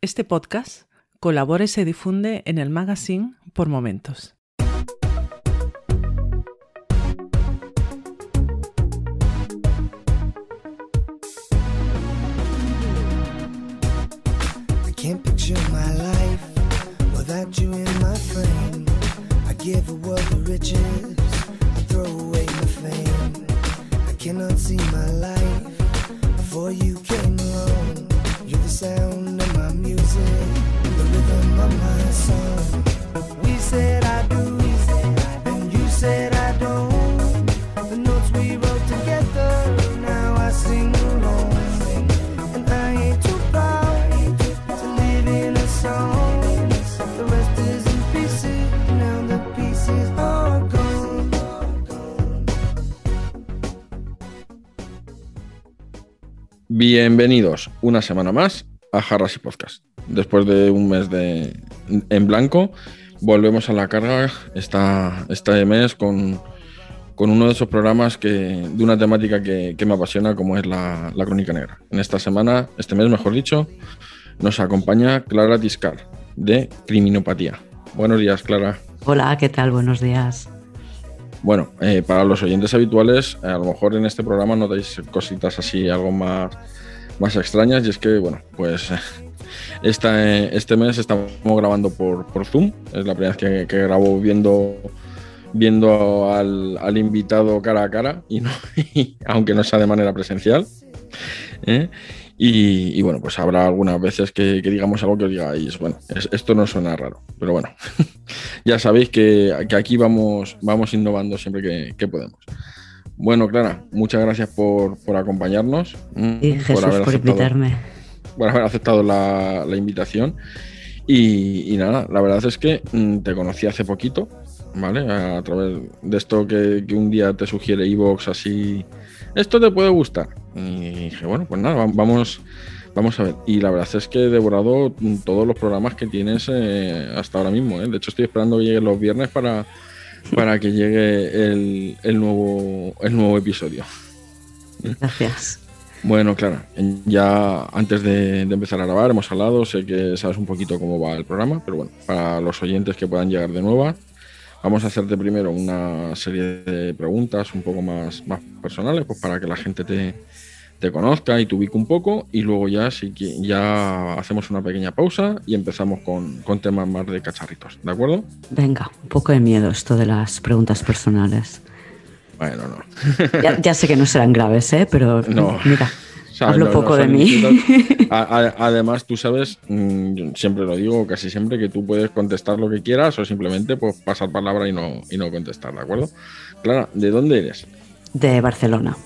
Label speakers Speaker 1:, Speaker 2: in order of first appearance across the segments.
Speaker 1: Este podcast colabora y se difunde en el magazine por momentos.
Speaker 2: Bienvenidos una semana más a Jarras y Podcast. Después de un mes de, en blanco, volvemos a la carga esta, este mes con, con uno de esos programas que, de una temática que, que me apasiona, como es la, la crónica negra. En esta semana, este mes mejor dicho, nos acompaña Clara Tiscar, de Criminopatía. Buenos días, Clara.
Speaker 3: Hola, ¿qué tal? Buenos días.
Speaker 2: Bueno, eh, para los oyentes habituales, a lo mejor en este programa notáis cositas así, algo más, más extrañas, y es que, bueno, pues esta, este mes estamos grabando por, por Zoom, es la primera vez que, que grabo viendo, viendo al, al invitado cara a cara, y no, aunque no sea de manera presencial. ¿eh? Y, y, bueno, pues habrá algunas veces que, que, digamos algo que os digáis, bueno, es, esto no suena raro, pero bueno, ya sabéis que, que, aquí vamos, vamos innovando siempre que, que, podemos. Bueno, Clara, muchas gracias por, por acompañarnos.
Speaker 3: Y Jesús, por, haber por invitarme.
Speaker 2: Por haber aceptado la, la invitación. Y, y, nada, la verdad es que mm, te conocí hace poquito, ¿vale? A, través de esto que, que un día te sugiere Evox así, esto te puede gustar. Y dije, bueno, pues nada, vamos, vamos a ver. Y la verdad es que he devorado todos los programas que tienes eh, hasta ahora mismo. ¿eh? De hecho, estoy esperando que lleguen los viernes para, para que llegue el, el, nuevo, el nuevo episodio.
Speaker 3: Gracias.
Speaker 2: Bueno, claro, ya antes de, de, empezar a grabar hemos hablado, sé que sabes un poquito cómo va el programa, pero bueno, para los oyentes que puedan llegar de nuevo, vamos a hacerte primero una serie de preguntas un poco más, más personales, pues para que la gente te, te conozca y te ubique un poco y luego ya sí que ya hacemos una pequeña pausa y empezamos con, con, temas más de cacharritos, ¿de acuerdo?
Speaker 3: Venga, un poco de miedo esto de las preguntas personales.
Speaker 2: Bueno, no.
Speaker 3: Ya, ya sé que no serán graves, ¿eh? pero
Speaker 2: no.
Speaker 3: mira, hablo
Speaker 2: no,
Speaker 3: poco
Speaker 2: no
Speaker 3: de mí.
Speaker 2: Además, tú sabes, mmm, siempre lo digo, casi siempre, que tú puedes contestar lo que quieras o simplemente pues, pasar palabra y no, y no contestar, ¿de acuerdo? Clara, ¿de dónde eres?
Speaker 3: De Barcelona.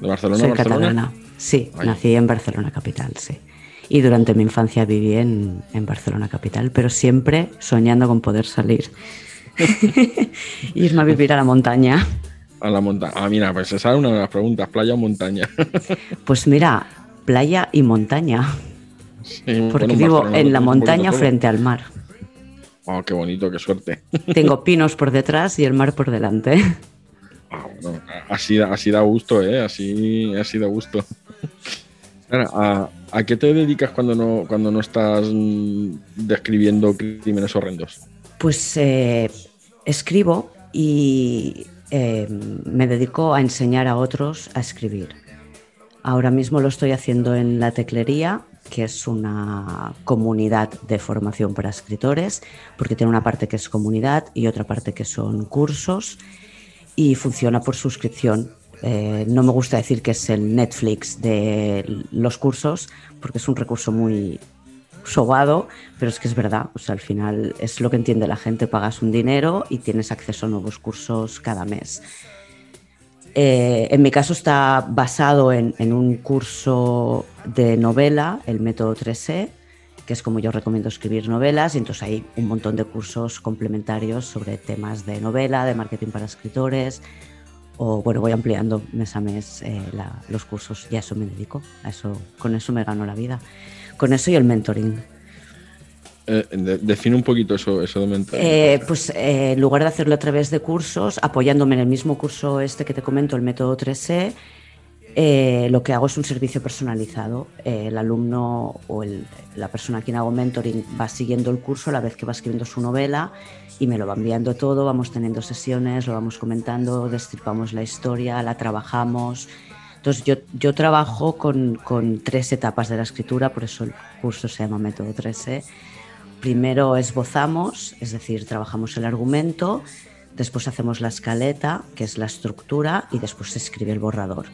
Speaker 2: ¿De Barcelona?
Speaker 3: Soy
Speaker 2: Barcelona?
Speaker 3: catalana. Sí,
Speaker 2: Ay.
Speaker 3: nací en Barcelona capital, sí. Y durante mi infancia viví en, en Barcelona capital, pero siempre soñando con poder salir. Irme a vivir a la montaña.
Speaker 2: A la montaña. Ah, mira, pues esa es una de las preguntas, playa o montaña.
Speaker 3: Pues mira, playa y montaña.
Speaker 2: Sí,
Speaker 3: Porque
Speaker 2: bueno,
Speaker 3: vivo
Speaker 2: Barcelona
Speaker 3: en la montaña frente al mar.
Speaker 2: Oh, qué bonito, qué suerte.
Speaker 3: Tengo pinos por detrás y el mar por delante.
Speaker 2: Bueno, así, así da gusto, ¿eh? Así, así da gusto. ¿A, ¿A, qué te dedicas cuando no, cuando no estás mm, describiendo crímenes horrendos?
Speaker 3: Pues eh, escribo y eh, me dedico a enseñar a otros a escribir. Ahora mismo lo estoy haciendo en La Teclería, que es una comunidad de formación para escritores, porque tiene una parte que es comunidad y otra parte que son cursos y funciona por suscripción. Eh, no me gusta decir que es el Netflix de los cursos, porque es un recurso muy sobado, pero es que es verdad. O sea, al final es lo que entiende la gente. Pagas un dinero y tienes acceso a nuevos cursos cada mes. Eh, en mi caso está basado en, en, un curso de novela, el método 3E, que es como yo recomiendo escribir novelas, y entonces hay un montón de cursos complementarios sobre temas de novela, de marketing para escritores, o bueno, voy ampliando mes a mes eh, la, los cursos y a eso me dedico, a eso, con eso me gano la vida, con eso y el mentoring.
Speaker 2: Eh, de, define un poquito eso, eso de mentoring.
Speaker 3: Eh, pues eh, en lugar de hacerlo a través de cursos, apoyándome en el mismo curso este que te comento, el método 3E, eh, lo que hago es un servicio personalizado. Eh, el alumno o el- la persona a quien hago mentoring va siguiendo el curso a la vez que va escribiendo su novela y me lo va enviando todo, vamos teniendo sesiones, lo vamos comentando, destripamos la historia, la trabajamos. Entonces yo, yo trabajo con, con tres etapas de la escritura, por eso el curso se llama Método 3E. Primero esbozamos, es decir, trabajamos el argumento, después hacemos la escaleta, que es la estructura, y después se escribe el borrador.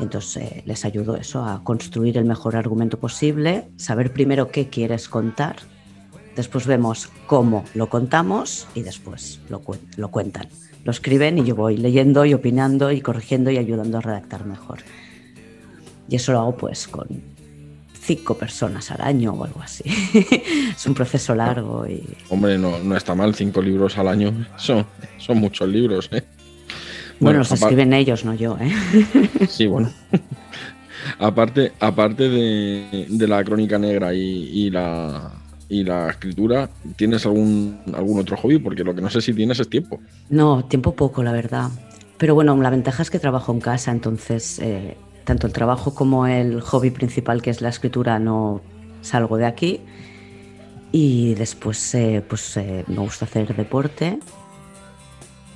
Speaker 3: Entonces eh, les ayudo eso, a construir el mejor argumento posible, saber primero qué quieres contar, después vemos cómo lo contamos y después lo, cuen- lo cuentan. Lo escriben y yo voy leyendo y opinando y corrigiendo y ayudando a redactar mejor. Y eso lo hago pues con cinco personas al año o algo así. es un proceso largo y
Speaker 2: Hombre, no, no está mal, cinco libros al año. Son, son muchos libros, ¿eh?
Speaker 3: Bueno, los escriben ellos, no yo. ¿eh?
Speaker 2: Sí, bueno. aparte aparte de, de la crónica negra y, y la, y la escritura, ¿tienes algún, algún otro hobby? Porque lo que no sé si tienes es tiempo.
Speaker 3: No, tiempo poco, la verdad. Pero bueno, la ventaja es que trabajo en casa, entonces eh, tanto el trabajo como el hobby principal, que es la escritura, no salgo de aquí. Y después eh, pues, eh, me gusta hacer deporte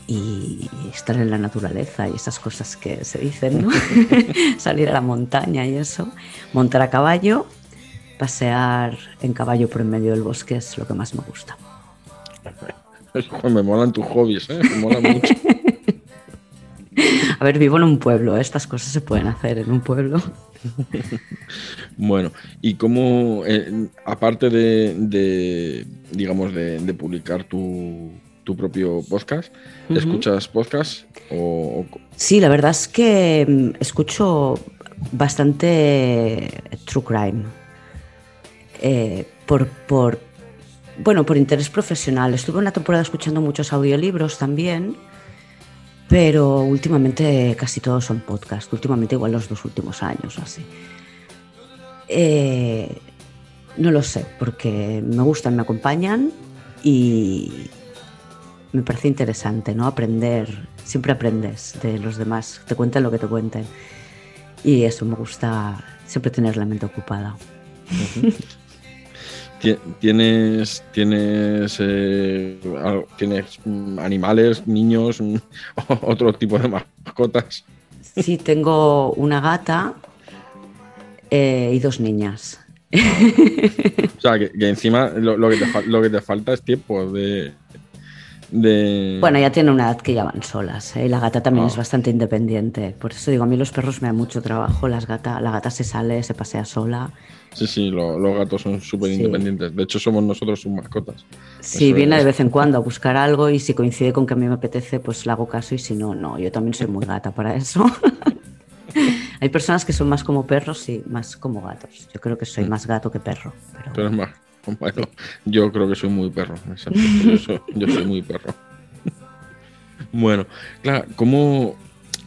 Speaker 3: y estar en la naturaleza y esas cosas que se dicen, ¿no? Salir a la montaña y eso. Montar a caballo, pasear en caballo por en medio del bosque es lo que más me gusta.
Speaker 2: Me molan tus hobbies, ¿eh? Me molan mucho.
Speaker 3: A ver, vivo en un pueblo, ¿eh? estas cosas se pueden hacer en un pueblo.
Speaker 2: Bueno, y cómo, eh, aparte de, de, digamos, de, de publicar tu, tu propio podcast. ¿escuchas podcast? O, o-
Speaker 3: Sí, la verdad es que mm, escucho bastante true crime. Eh, por, por, bueno, por interés profesional. Estuve una temporada escuchando muchos audiolibros también, pero últimamente casi todos son podcast. Últimamente igual los dos últimos años o así. Eh, no lo sé, porque me gustan, me acompañan y me parece interesante, ¿no? Aprender, siempre aprendes de los demás, te cuentan lo que te cuenten. Y eso me gusta, siempre tener la mente ocupada.
Speaker 2: ti- ¿Tienes, tienes, eh, tienes mm, animales, niños, mm, otro tipo de mascotas?
Speaker 3: Sí, tengo una gata eh, y dos niñas.
Speaker 2: O sea, que, que encima lo, lo que te, lo que te falta es tiempo de... de...
Speaker 3: Bueno, ya tiene una edad que ya van solas ¿eh? y la gata también
Speaker 2: Ah.
Speaker 3: es bastante independiente. Por eso digo, a mí los perros me dan mucho trabajo. Las gata, la gata se sale, se pasea sola.
Speaker 2: Sí, sí, lo- los gatos son súper
Speaker 3: Sí.
Speaker 2: independientes. De hecho, somos nosotros sus mascotas.
Speaker 3: Sí,
Speaker 2: Eso
Speaker 3: viene
Speaker 2: es.
Speaker 3: de vez en cuando a buscar algo y si coincide con que a mí me apetece, pues le hago caso y si no, no. Yo también soy muy gata para eso. Hay personas que son más como perros y más como gatos. Yo creo que soy más gato que perro. Pero...
Speaker 2: Tú eres más. Bueno, yo creo que soy muy perro. Yo soy, yo soy muy perro. Bueno, claro, ¿cómo,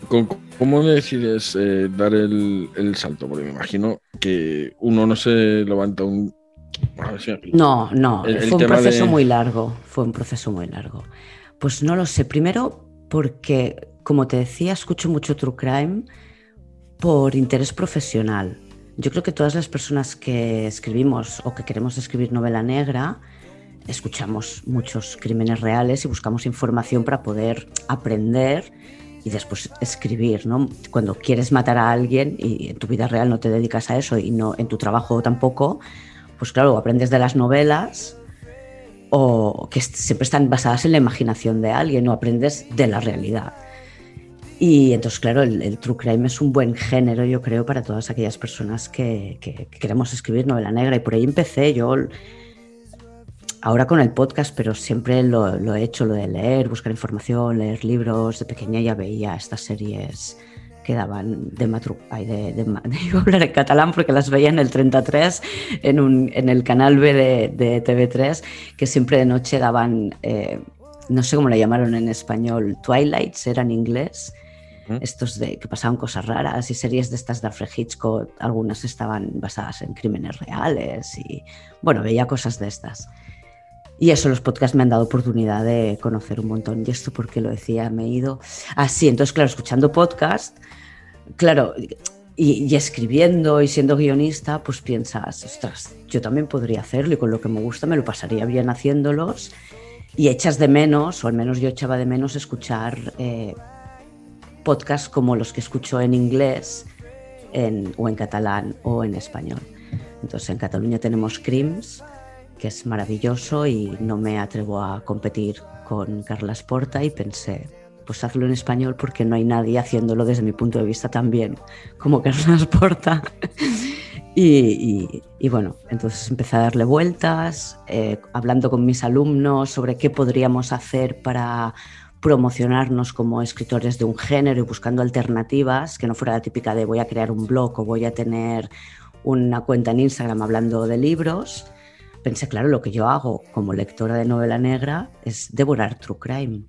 Speaker 2: cómo, cómo decides eh, dar el, el salto? Porque me imagino que uno no se levanta un. Si.
Speaker 3: No, no,
Speaker 2: El- el
Speaker 3: fue un proceso
Speaker 2: de-
Speaker 3: muy largo, fue un proceso muy largo. Pues no lo sé, primero porque, como te decía, escucho mucho True Crime por interés profesional. Yo creo que todas las personas que escribimos o que queremos escribir novela negra, escuchamos muchos crímenes reales y buscamos información para poder aprender y después escribir, ¿no? Cuando quieres matar a alguien y en tu vida real no te dedicas a eso y no en tu trabajo tampoco, pues claro, aprendes de las novelas o que siempre están basadas en la imaginación de alguien o aprendes de la realidad. Y entonces, claro, el, el true crime es un buen género, yo creo, para todas aquellas personas que, que- que queremos escribir novela negra. Y por ahí empecé yo, ahora con el podcast, pero siempre lo, lo he hecho, lo de leer, buscar información, leer libros. De pequeña ya veía estas series que daban de matru ay, de, de ma- iba hablar en catalán porque las veía en el 33 en, un, en el canal B de, de TV3 que siempre de noche daban eh, no sé cómo le llamaron en español Twilights era en inglés Estos de que pasaban cosas raras y series de estas de Alfred Hitchcock algunas estaban basadas en crímenes reales y bueno veía cosas de estas y eso, los podcasts me han dado oportunidad de conocer un montón. ¿Y esto por qué lo decía? Me he ido. Ah, sí, entonces, claro, escuchando podcast, claro, y, y escribiendo y siendo guionista, pues piensas, ostras, yo también podría hacerlo y con lo que me gusta me lo pasaría bien haciéndolos y echas de menos, o al menos yo echaba de menos, escuchar eh, podcasts como los que escucho en inglés o en catalán o en español. Entonces en Cataluña tenemos Crims, que es maravilloso y no me atrevo a competir con Carlas Porta y pensé, pues hazlo en español porque no hay nadie haciéndolo desde mi punto de vista tan bien como Carlas Porta. y, y, bueno, entonces empecé a darle vueltas, eh, hablando con mis alumnos sobre qué podríamos hacer para promocionarnos como escritores de un género y buscando alternativas, que no fuera la típica de voy a crear un blog o voy a tener una cuenta en Instagram hablando de libros. Pensé, claro, lo que yo hago como lectora de novela negra es devorar True Crime.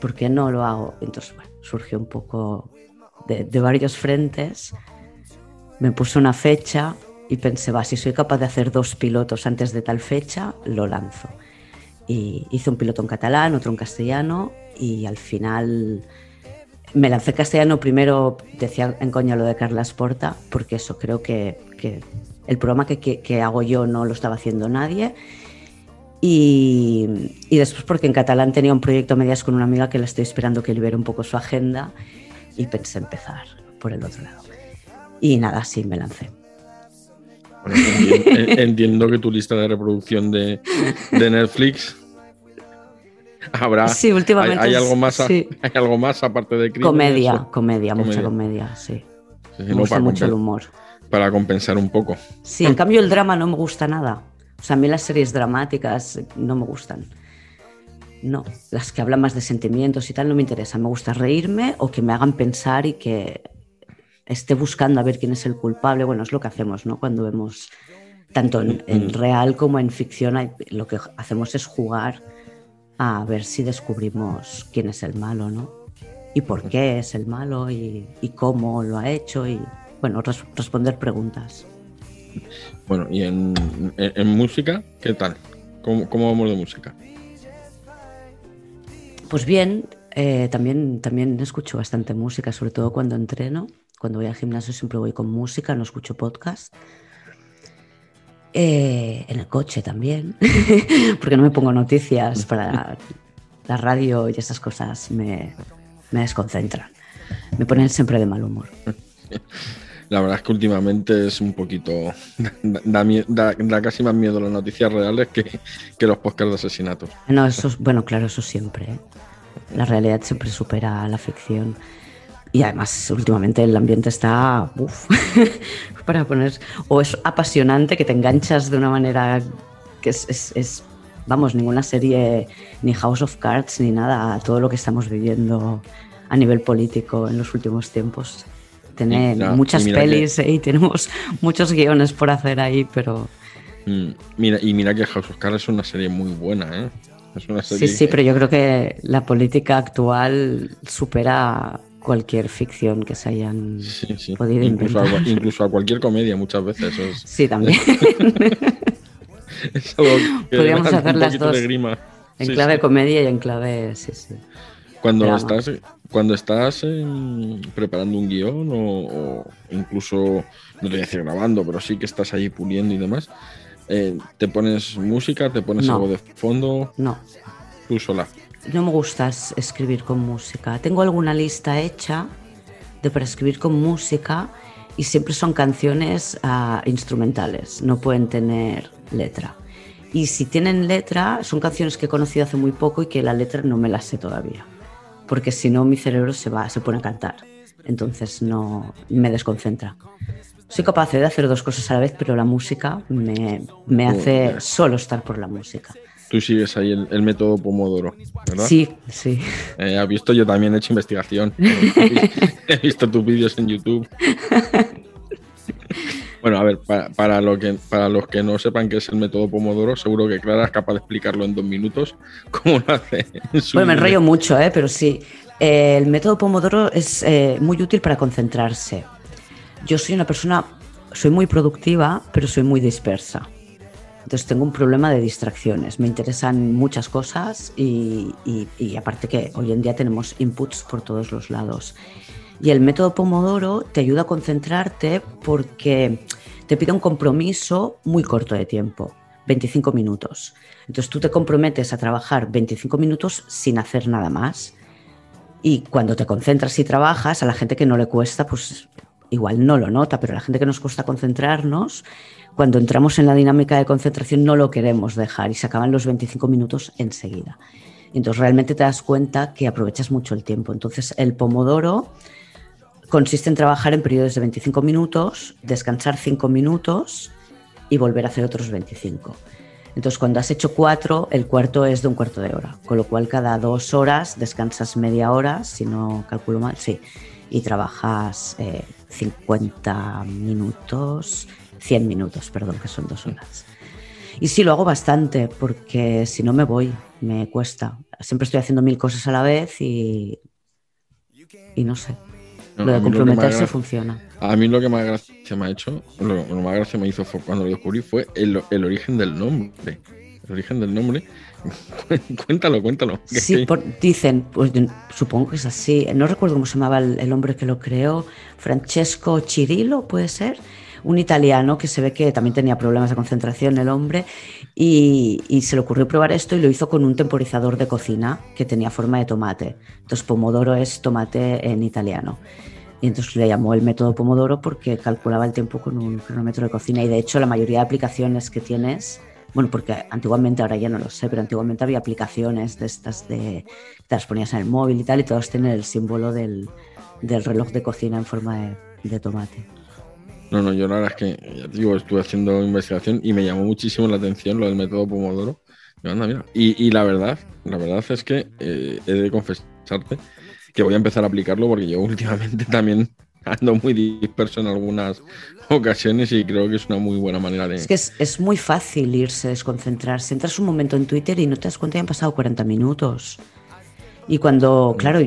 Speaker 3: ¿Por qué no lo hago? Entonces, bueno, surgió un poco de, de varios frentes. Me puse una fecha y pensé, va, si soy capaz de hacer dos pilotos antes de tal fecha, lo lanzo. Y hice un piloto en catalán, otro en castellano y al final me lancé castellano primero, decía en coña lo de Carla Porta, porque eso creo que, el programa que, hago yo no lo estaba haciendo nadie. Y, y, después porque en catalán tenía un proyecto a medias con una amiga que la estoy esperando que libere un poco su agenda y pensé empezar por el otro lado. Y nada, sí, me lancé.
Speaker 2: Bueno, entiendo, que tu lista de reproducción de, de Netflix habrá.
Speaker 3: Sí, últimamente.
Speaker 2: Hay, hay algo más, a, sí. hay algo más aparte de crímenes,
Speaker 3: comedia,
Speaker 2: o...
Speaker 3: comedia,
Speaker 2: Comedia.
Speaker 3: mucha comedia, sí.
Speaker 2: Sí,
Speaker 3: Me
Speaker 2: no,
Speaker 3: gusta
Speaker 2: para
Speaker 3: mucho el humor.
Speaker 2: Para compensar un poco.
Speaker 3: Sí, en cambio el drama no me gusta nada. O sea, a mí las series dramáticas no me gustan. No, las que hablan más de sentimientos y tal no me interesan. Me gusta reírme o que me hagan pensar y que esté buscando a ver quién es el culpable. Bueno, es lo que hacemos, ¿no? Cuando vemos tanto en, en real como en ficción, hay- lo que hacemos es jugar a ver si descubrimos quién es el malo, ¿no? Y por qué es el malo y, y cómo lo ha hecho y, bueno, res- responder preguntas.
Speaker 2: Bueno, y en, en, en música, ¿qué tal? ¿Cómo, ¿Cómo vamos de música?
Speaker 3: Pues bien, eh, también, también escucho bastante música, sobre todo cuando entreno. Cuando voy al gimnasio siempre voy con música, no escucho podcast. Eh, en el coche también, porque no me pongo noticias para la radio y esas cosas me, me desconcentran. Me ponen siempre de mal humor.
Speaker 2: La verdad es que últimamente es un poquito. Da, casi más miedo las noticias reales que, que los podcasts de asesinatos.
Speaker 3: No, eso es, bueno, claro, eso siempre. ¿eh? La realidad siempre supera a la ficción. Y además, últimamente el ambiente está. uf, para poner. O es apasionante que te enganchas de una manera que es, es- es, Vamos, ninguna serie, ni House of Cards, ni nada, todo lo que estamos viviendo a nivel político en los últimos tiempos.
Speaker 2: Mira-
Speaker 3: muchas
Speaker 2: mira que-
Speaker 3: pelis ¿eh? y tenemos muchos guiones por hacer ahí, pero.
Speaker 2: Mm, Mira, y mira que House of Cards es una serie muy buena, ¿eh? Es una
Speaker 3: Sí,
Speaker 2: serie.
Speaker 3: sí, pero yo creo que la política actual supera cualquier ficción que se hayan
Speaker 2: Sí, sí.
Speaker 3: podido
Speaker 2: Incluso a,
Speaker 3: inventar.
Speaker 2: incluso a cualquier comedia muchas veces. Es,
Speaker 3: Sí, también.
Speaker 2: es algo que
Speaker 3: Podríamos hacer las dos. en
Speaker 2: Sí,
Speaker 3: clave comedia y en clave, sí, sí.
Speaker 2: Cuando
Speaker 3: drama.
Speaker 2: estás, cuando estás preparando un guion o, o incluso, no te voy a decir grabando, pero sí que estás ahí puliendo y demás, eh, te pones música, te pones
Speaker 3: No.
Speaker 2: algo de fondo,
Speaker 3: No,
Speaker 2: tú sola.
Speaker 3: No me gusta es- escribir con música. Tengo alguna lista hecha de para escribir con música y siempre son canciones ah, instrumentales, no pueden tener letra. Y si tienen letra, son canciones que he conocido hace muy poco y que la letra no me la sé todavía. Porque si no, mi cerebro se va, se pone a cantar. Entonces no me desconcentra. Soy capaz de hacer dos cosas a la vez, pero la música me, me hace solo estar por la música.
Speaker 2: Tú sigues ahí el, el método Pomodoro, ¿verdad?
Speaker 3: Sí, sí.
Speaker 2: Eh, has visto, yo también he hecho investigación. he visto tus vídeos en YouTube. Bueno, a ver, para, para, lo que, para los que no sepan qué es el método Pomodoro, seguro que Clara es capaz de explicarlo en dos minutos, cómo lo hace. en su
Speaker 3: Bueno, me enrollo mucho, ¿eh? pero sí. Eh, el método Pomodoro es eh, muy útil para concentrarse. Yo soy una persona, soy muy productiva, pero soy muy dispersa. Entonces tengo un problema de distracciones. Me interesan muchas cosas y, y- y aparte que hoy en día tenemos inputs por todos los lados. Y el método Pomodoro te ayuda a concentrarte porque te pide un compromiso muy corto de tiempo, 25 minutos. Entonces tú te comprometes a trabajar 25 minutos sin hacer nada más. Y cuando te concentras y trabajas, a la gente que no le cuesta, pues igual no lo nota, pero a la gente que nos cuesta concentrarnos, cuando entramos en la dinámica de concentración no lo queremos dejar y se acaban los 25 minutos enseguida. Entonces realmente te das cuenta que aprovechas mucho el tiempo. Entonces el pomodoro consiste en trabajar en periodos de 25 minutos, descansar 5 minutos y volver a hacer otros 25. Entonces cuando has hecho cuatro, el cuarto es de un cuarto de hora, con lo cual cada dos horas descansas media hora, si no calculo mal, sí, y trabajas 50 eh, minutos, 100 minutos, perdón, que son dos horas. Y sí, lo hago bastante, porque si no me voy, me cuesta. Siempre estoy haciendo mil cosas a la vez y, y no sé. lo de comprometerse funciona.
Speaker 2: A mí lo que más gracia me ha hecho, lo, que más gracia me hizo fue cuando lo descubrí fue el, el origen del nombre. El origen del nombre. cuéntalo, cuéntalo.
Speaker 3: Sí, dicen, pues supongo que es así. No recuerdo cómo se llamaba el, el hombre que lo creó. Francesco Cirillo, puede ser un italiano que se ve que también tenía problemas de concentración el hombre y, se le ocurrió probar esto y lo hizo con un temporizador de cocina que tenía forma de tomate. Entonces pomodoro es tomate en italiano. Y entonces le llamó el método Pomodoro porque calculaba el tiempo con un cronómetro de cocina. Y de hecho la mayoría de aplicaciones que tienes, bueno, porque antiguamente, ahora ya no lo sé, pero antiguamente había aplicaciones de estas de, te las ponías en el móvil y tal, y todos tienen el símbolo del, reloj de cocina en forma de tomate.
Speaker 2: No, no, yo la verdad es que, ya te digo, estuve haciendo investigación y me llamó muchísimo la atención lo del método Pomodoro. Y, la verdad, la verdad es que eh, he de confesarte que voy a empezar a aplicarlo porque yo últimamente también ando muy disperso en algunas ocasiones y creo que es una muy buena manera de...
Speaker 3: Es que es, muy fácil irse, desconcentrarse. Entras un momento en Twitter y no te das cuenta que han pasado 40 minutos. Y cuando, claro,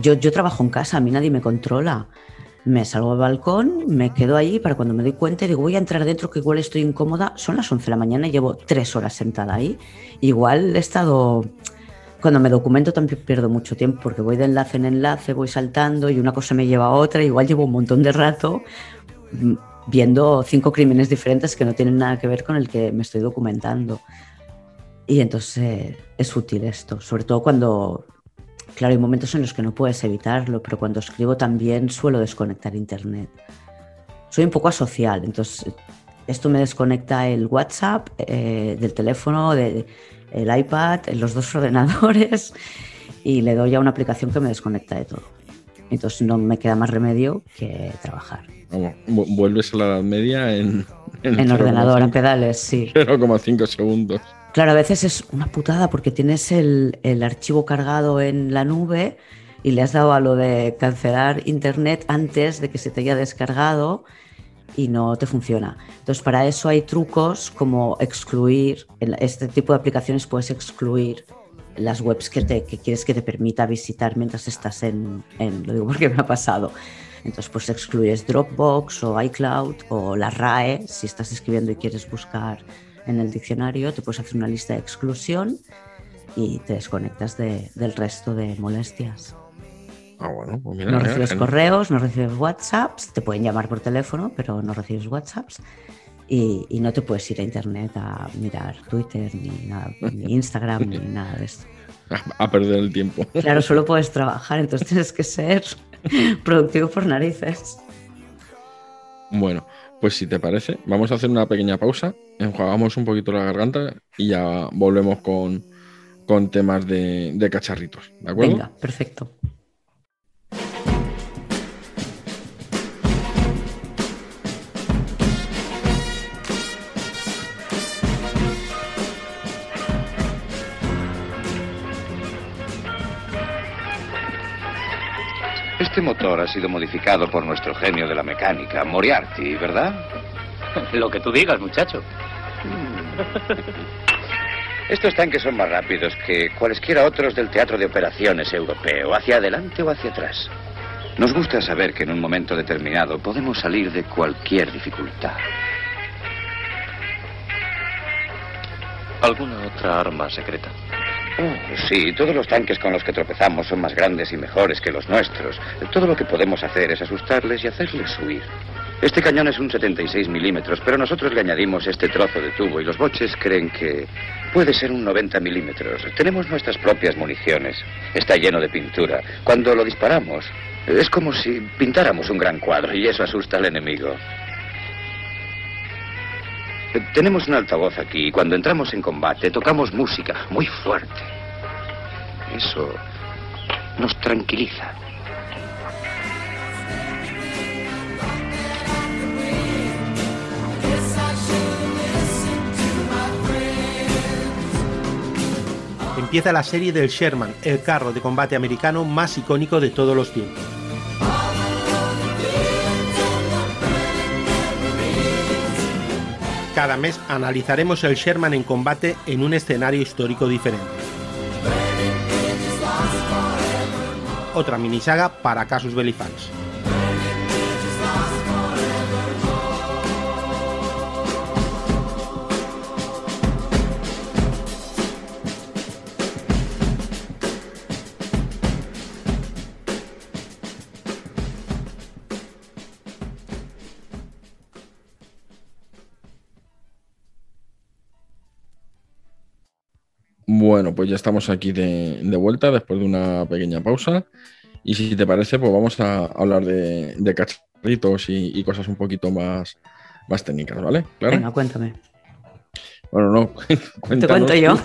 Speaker 3: yo, yo trabajo en casa, a mí nadie me controla me salgo al balcón, me quedo ahí para cuando me doy cuenta digo, voy a entrar dentro que igual estoy incómoda. Son las 11 de la mañana y llevo tres horas sentada ahí. Igual he estado... Cuando me documento también pierdo mucho tiempo porque voy de enlace en enlace, voy saltando y una cosa me lleva a otra. Igual llevo un montón de rato mm, viendo cinco crímenes diferentes que no tienen nada que ver con el que me estoy documentando. Y entonces es útil esto, sobre todo cuando Claro, hay momentos en los que no puedes evitarlo, pero cuando escribo también suelo desconectar internet. Soy un poco asocial, entonces esto me desconecta el WhatsApp eh, del teléfono, del iPad, los dos ordenadores y le doy a una aplicación que me desconecta de todo. Entonces no me queda más remedio que trabajar.
Speaker 2: vuelves a la edad media en...
Speaker 3: En, ordenador, en pedales, sí.
Speaker 2: 0,5 segundos.
Speaker 3: Claro, a veces es una putada porque tienes el, archivo cargado en la nube y le has dado a lo de cancelar internet antes de que se te haya descargado y no te funciona. Entonces, para eso hay trucos como excluir, en este tipo de aplicaciones puedes excluir las webs que, te, quieres que te permita visitar mientras estás en, en, lo digo porque me ha pasado. Entonces, pues excluyes Dropbox o iCloud o la RAE si estás escribiendo y quieres buscar en el diccionario, te puedes hacer una lista de exclusión y te desconectas del resto de molestias.
Speaker 2: Ah, bueno, pues mira,
Speaker 3: no recibes correos, no recibes WhatsApps, te pueden llamar por teléfono, pero no recibes WhatsApps. Y, y, no te puedes ir a internet a mirar Twitter, ni, nada, ni Instagram, ni nada de esto.
Speaker 2: A, perder el tiempo.
Speaker 3: Claro, solo puedes trabajar, entonces tienes que ser productivo por narices.
Speaker 2: Bueno, pues si te parece, vamos a hacer una pequeña pausa, enjuagamos un poquito la garganta y ya volvemos con, temas de, de cacharritos. ¿De acuerdo?
Speaker 3: Venga, perfecto.
Speaker 4: Este motor ha sido modificado por nuestro genio de la mecánica, Moriarty, ¿verdad?
Speaker 5: Lo que tú digas, muchacho.
Speaker 4: Estos tanques son más rápidos que cualesquiera otros del teatro de operaciones europeo, hacia adelante o hacia atrás. Nos gusta saber que en un momento determinado podemos salir de cualquier dificultad.
Speaker 5: ¿Alguna otra arma secreta?
Speaker 4: Oh, sí, todos los tanques con los que tropezamos son más grandes y mejores que los nuestros. Todo lo que podemos hacer es asustarles y hacerles huir. Este cañón es un 76 milímetros, pero nosotros le añadimos este trozo de tubo y los boches creen que puede ser un 90 milímetros. Tenemos nuestras propias municiones. Está lleno de pintura. Cuando lo disparamos, es como si pintáramos un gran cuadro y eso asusta al enemigo. Tenemos un altavoz aquí y cuando entramos en combate tocamos música muy fuerte. Eso nos tranquiliza.
Speaker 6: Empieza la serie del Sherman, el carro de combate americano más icónico de todos los tiempos. Cada mes analizaremos el Sherman en combate en un escenario histórico diferente. Otra minisaga para Casus Belli fans.
Speaker 2: Bueno, pues ya estamos aquí de, de vuelta después de una pequeña pausa. Y si te parece, pues vamos a hablar de, de cacharritos y, y cosas un poquito más, más técnicas, ¿vale? Claro.
Speaker 3: Venga, cuéntame.
Speaker 2: Bueno, no.
Speaker 3: Te cuento yo.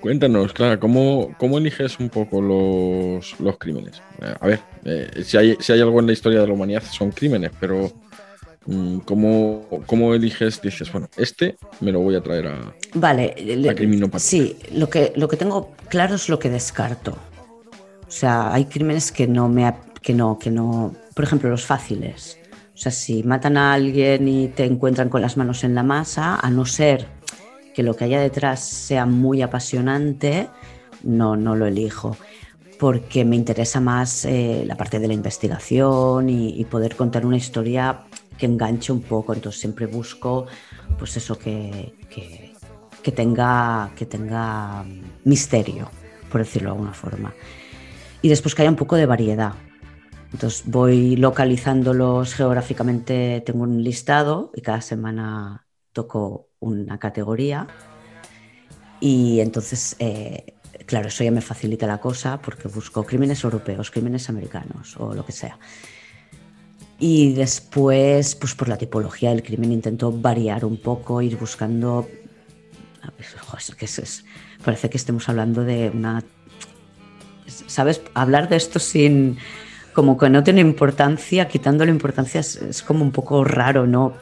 Speaker 2: Cuéntanos, Clara, ¿cómo, cómo eliges un poco los, los crímenes? A ver, eh, si, hay, si hay algo en la historia de la humanidad son crímenes, pero ¿cómo, cómo eliges? Dices, bueno, este me lo voy a traer a...
Speaker 3: Vale, le-
Speaker 2: criminopatía.
Speaker 3: sí, lo que, lo que tengo claro es lo que descarto. O sea, hay crímenes que no me que no, que no, por ejemplo, los fáciles. O sea, si matan a alguien y te encuentran con las manos en la masa, a no ser que lo que haya detrás sea muy apasionante, no, no lo elijo. Porque me interesa más eh, la parte de la investigación y, y poder contar una historia que enganche un poco. Entonces siempre busco, pues eso que, que, tenga, que tenga mm, misterio, por decirlo de alguna forma. Y después que haya un poco de variedad. Entonces voy localizándolos geográficamente, tengo un listado y cada semana toco una categoría. Y entonces, eh, claro, eso ya me facilita la cosa porque busco crímenes europeos, crímenes americanos o lo que sea. Y después, pues por la tipología del crimen intento variar un poco, ir buscando... a ver, jo, es parece que estemos hablando de una... ¿Sabes? Hablar de esto sin... Como que no tiene importancia, quitándole importancia es, como un poco raro, no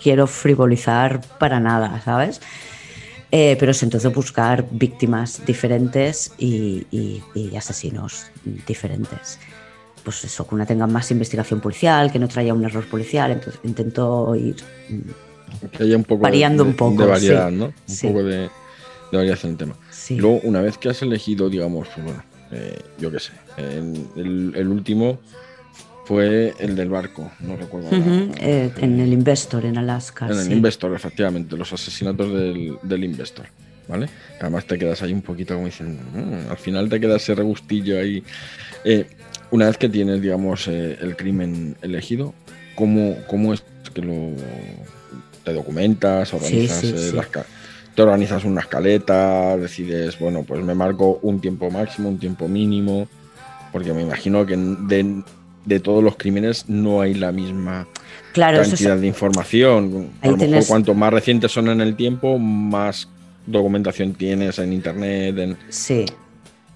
Speaker 3: quiero frivolizar para nada, ¿sabes? Eh, pero es entonces buscar víctimas diferentes y- y asesinos diferentes. Pues eso, que una tenga más investigación policial, que no traiga un error policial, entonces intento ir
Speaker 2: Que haya un poco
Speaker 3: Variando
Speaker 2: de,
Speaker 3: un poco,
Speaker 2: de variedad,
Speaker 3: sí.
Speaker 2: ¿no? Un
Speaker 3: Sí.
Speaker 2: poco de, de variación en el tema.
Speaker 3: Sí.
Speaker 2: Luego, una vez que has elegido, digamos, pues bueno, eh, yo qué sé, el, el- el último fue el del barco, no recuerdo.
Speaker 3: eh, en el Investor, en Alaska.
Speaker 2: En el. Investor, efectivamente, los asesinatos del, del Investor, ¿vale? Además te quedas ahí un poquito como diciendo, "Mm", al final te queda ese regustillo ahí. Eh, una vez que tienes, digamos, eh, el crimen elegido, ¿cómo, cómo es que lo te documentas, organizas
Speaker 3: sí,
Speaker 2: eh,
Speaker 3: sí.
Speaker 2: las ca- te organizas una escaleta, decides, bueno, pues me marco un tiempo máximo, un tiempo mínimo, porque me imagino que de, de todos los crímenes no hay la misma
Speaker 3: Claro, eso es-
Speaker 2: cantidad de información. A lo mejor cuanto más recientes son en el tiempo, más documentación tienes en internet. En...
Speaker 3: Sí,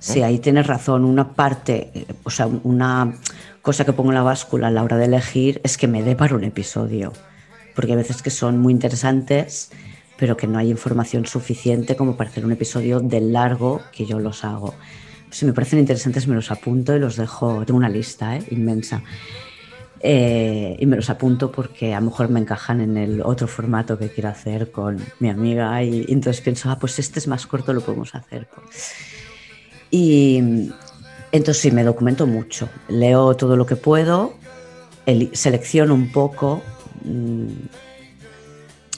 Speaker 3: sí, ahí tienes razón. Una parte, eh, o sea, una cosa que pongo en la báscula a la hora de elegir es que me dé para un episodio. Porque hay veces que son muy interesantes, pero que no hay información suficiente como para hacer un episodio del largo que yo los hago. Si me parecen interesantes, me los apunto y los dejo. Tengo una lista ¿eh? inmensa. Eh, y me los apunto porque a lo mejor me encajan en el otro formato que quiero hacer con mi amiga y, y entonces pienso, ah, pues este es más corto, lo podemos hacer. Y entonces sí, me documento mucho, leo todo lo que puedo, selecciono un poco, mm,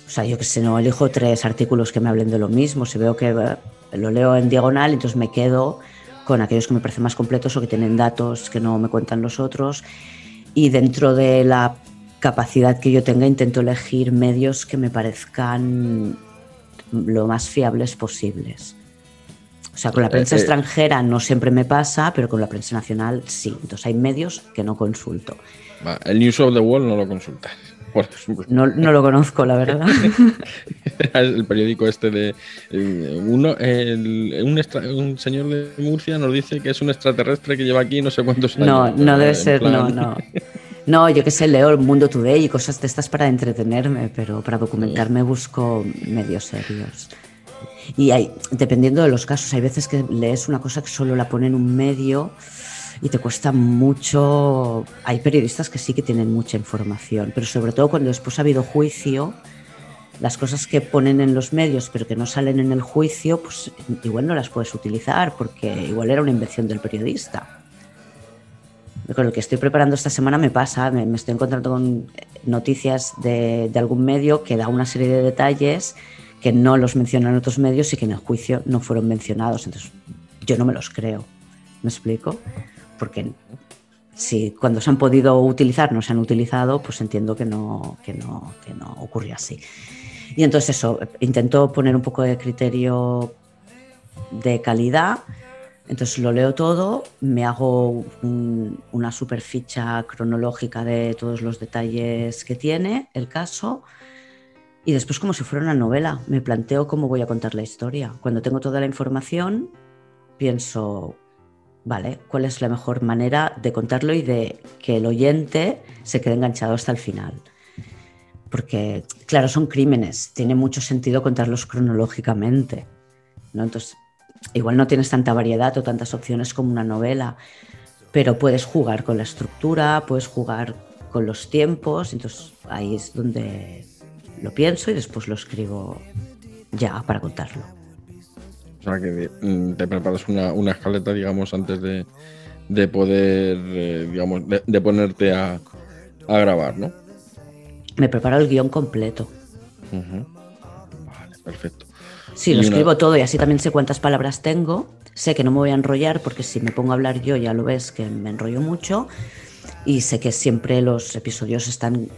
Speaker 3: o sea, yo que sé, no elijo tres artículos que me hablen de lo mismo. Si veo que eh, lo leo en diagonal, entonces me quedo con aquellos que me parecen más completos o que tienen datos que no me cuentan los otros. Y dentro de la capacidad que yo tenga, intento elegir medios que me parezcan lo más fiables posibles. O sea, con la prensa
Speaker 2: Eh, eh.
Speaker 3: extranjera no siempre me pasa, pero con la prensa nacional sí. Entonces hay medios que no consulto.
Speaker 2: El News of the World no lo consultas.
Speaker 3: No, no lo conozco, la verdad.
Speaker 2: el periódico este de eh, uno, el- un, extra- un señor de Murcia nos dice que es un extraterrestre que lleva aquí no sé cuántos años.
Speaker 3: No, no debe ser,
Speaker 2: plan-
Speaker 3: no, no. No, yo que sé, leo el Mundo Today y cosas de estas para entretenerme, pero para documentarme busco medios serios. Y hay, dependiendo de los casos, hay veces que lees una cosa que solo la pone en un medio y te cuesta mucho. Hay periodistas que sí que tienen mucha información, pero sobre todo cuando después ha habido juicio, las cosas que ponen en los medios pero que no salen en el juicio, pues igual no las puedes utilizar porque igual era una invención del periodista. Con el que estoy preparando esta semana me pasa, me, me estoy encontrando con noticias de, de algún medio que da una serie de detalles que no los mencionan otros medios y que en el juicio no fueron mencionados. Entonces, yo no me los creo. ¿Me explico? Porque si cuando se han podido utilizar no se han utilizado, pues entiendo que no, que no, que no ocurre así. Y entonces eso, intento poner un poco de criterio de calidad. Entonces lo leo todo, me hago un- una super ficha cronológica de todos los detalles que tiene el caso y después como si fuera una novela, me planteo cómo voy a contar la historia. Cuando tengo toda la información, pienso, vale, ¿cuál es la mejor manera de contarlo y de que el oyente se quede enganchado hasta el final? Porque, claro, son crímenes, tiene mucho sentido contarlos cronológicamente. ¿no? Entonces, igual no tienes tanta variedad o tantas opciones como una novela, pero puedes jugar con la estructura, puedes jugar con los tiempos, entonces ahí es donde lo pienso y después lo escribo ya para contarlo.
Speaker 2: O sea, que mm, te preparas una, una escaleta, digamos, antes de, de poder, eh, digamos, de, de ponerte a, a grabar, ¿no?
Speaker 3: Me preparo el guion completo.
Speaker 2: Vale, perfecto.
Speaker 3: Sí,
Speaker 2: Y
Speaker 3: lo
Speaker 2: una-
Speaker 3: escribo todo y así también sé cuántas palabras tengo. Sé que no me voy a enrollar porque si me pongo a hablar yo ya lo ves que me enrollo mucho. Y sé que siempre los episodios están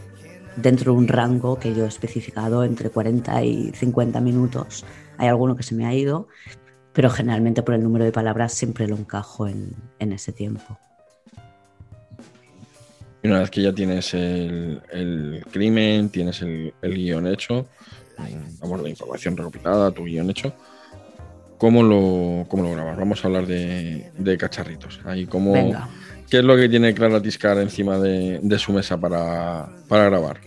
Speaker 3: dentro de un rango que yo he especificado entre 40 y 50 minutos. Hay alguno que se me ha ido, pero generalmente por el número de palabras siempre lo encajo en, en ese tiempo.
Speaker 2: Y una vez que ya tienes el, el crimen, tienes el, el guion hecho, vamos, la información recopilada, tu guion hecho, ¿cómo lo, cómo lo grabas? Vamos a hablar de, de cacharritos. Ahí, ¿cómo,
Speaker 3: Venga.
Speaker 2: ¿Qué es lo que tiene Clara Tiscar encima de, su mesa para, para grabar?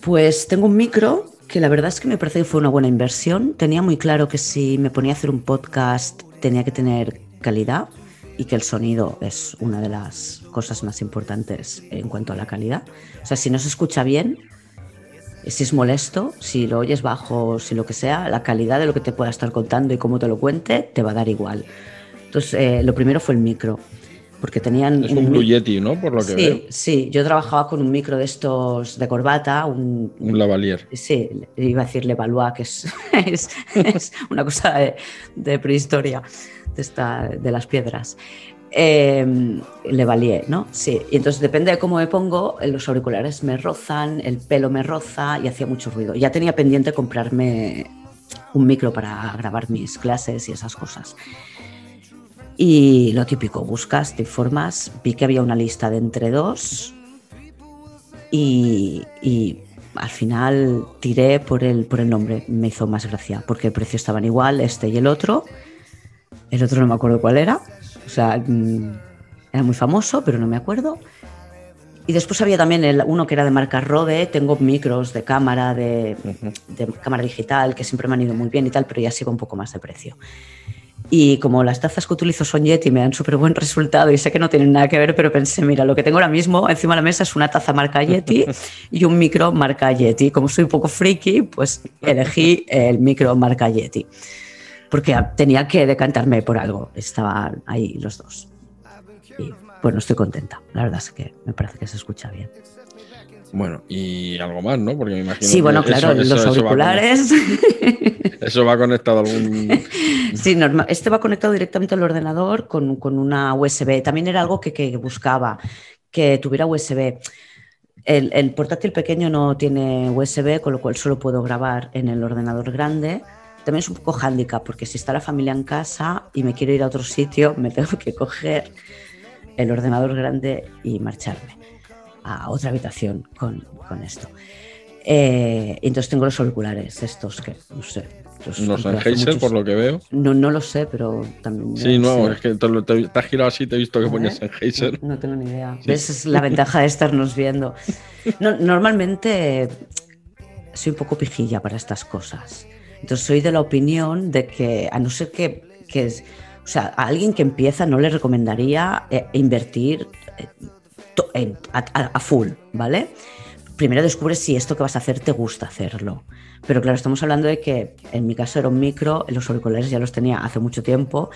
Speaker 3: Pues tengo un micro que la verdad es que me parece que fue una buena inversión. Tenía muy claro que si me ponía a hacer un podcast tenía que tener calidad y que el sonido es una de las cosas más importantes en cuanto a la calidad. O sea, si no se escucha bien, si es molesto, si lo oyes bajo, si lo que sea, la calidad de lo que te pueda estar contando y cómo te lo cuente te va a dar igual. Entonces, eh, lo primero fue el micro, porque tenían...
Speaker 2: Es un Blue Yeti, ¿no? Por lo que veo.
Speaker 3: Sí, sí, yo trabajaba con un micro de estos de corbata, un,
Speaker 2: Un lavalier.
Speaker 3: Sí, iba a decir Levallois, que es, es, es una cosa de, de prehistoria, de, esta, de las piedras. Eh, Levalier, ¿no? Sí, y entonces depende de cómo me pongo, los auriculares me rozan, el pelo me roza y hacía mucho ruido. Ya tenía pendiente comprarme un micro para grabar mis clases y esas cosas. Y lo típico, buscas, te informas, vi que había una lista de entre dos y, y al final tiré por el, por el nombre, me hizo más gracia, porque el precio estaban igual, este y el otro. El otro no me acuerdo cuál era, o sea, mm, era muy famoso, pero no me acuerdo. Y después había también el, uno que era de marca Rode, tengo micros de cámara, de, de cámara digital, que siempre me han ido muy bien y tal, pero ya sí va un poco más de precio. Y como las tazas que utilizo son Yeti me dan súper buen resultado y sé que no tienen nada que ver, pero pensé, mira, lo que tengo ahora mismo encima de la mesa es una taza marca Yeti y un micro marca Yeti. Como soy un poco friki, pues elegí el micro marca Yeti. Porque tenía que decantarme por algo. Estaban ahí los dos. Y bueno, estoy contenta. La verdad es que me parece que se escucha bien.
Speaker 2: Bueno, y algo más, ¿no? Porque me imagino.
Speaker 3: Sí, bueno, claro,
Speaker 2: eso-
Speaker 3: los
Speaker 2: eso va
Speaker 3: auriculares.
Speaker 2: Eso va conectado a algún.
Speaker 3: Sí, normal. Este va conectado directamente al ordenador con, con una USB. También era algo que, que buscaba, que tuviera USB. El, el portátil pequeño no tiene USB, con lo cual solo puedo grabar en el ordenador grande. También es un poco hándicap, porque si está la familia en casa y me quiero ir a otro sitio, me tengo que coger el ordenador grande y marcharme a otra habitación con, con esto. Eh, entonces tengo los auriculares estos que, no sé. los
Speaker 2: Sennheiser, por lo que veo.
Speaker 3: no, no lo sé, pero también.
Speaker 2: Sí, no,
Speaker 3: sé.
Speaker 2: es que te, te- te has girado así, te he visto que
Speaker 3: A
Speaker 2: ponías
Speaker 3: ver,
Speaker 2: Sennheiser.
Speaker 3: No, no tengo ni idea.
Speaker 2: Sí.
Speaker 3: ¿Ves? Es la ventaja de estarnos viendo. No, normalmente soy un poco pijilla para estas cosas. Entonces soy de la opinión de que, a no ser que, que es- o sea, a alguien que empieza no le recomendaría eh, invertir eh, a, a- full, ¿vale? Primero descubres si esto que vas a hacer te gusta hacerlo. Pero claro, estamos hablando de que en mi caso era un micro, los auriculares ya los tenía hace mucho tiempo,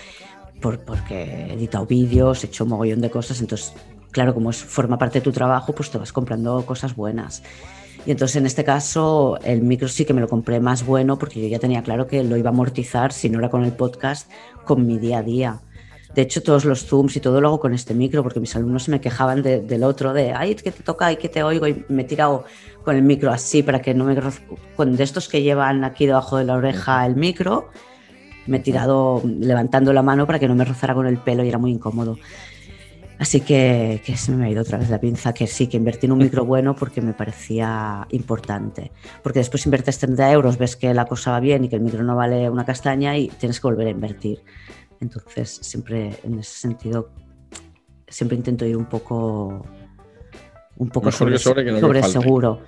Speaker 3: por- porque he editado vídeos, he hecho un mogollón de cosas, entonces, claro, como forma parte de tu trabajo, pues te vas comprando cosas buenas. Y entonces en este caso el micro sí que me lo compré más bueno porque yo ya tenía claro que lo iba a amortizar, si no era con el podcast, con mi día a día. De hecho, todos los zooms y todo lo hago con este micro porque mis alumnos se me quejaban de- del otro, de, ay, que te toca y que te oigo y me he tirado con el micro así para que no me... Con de estos que llevan aquí debajo de la oreja el micro, me he tirado levantando la mano para que no me rozara con el pelo y era muy incómodo. Así que, que se me ha ido otra vez la pinza, que sí, que invertí en un micro bueno porque me parecía importante. Porque después inviertes 30 euros, ves que la cosa va bien y que el micro no vale una castaña y tienes que volver a invertir. Entonces, siempre en ese sentido, siempre intento ir un poco, un poco
Speaker 2: Mejor que sobre que no que
Speaker 3: sobre
Speaker 2: falte.
Speaker 3: seguro.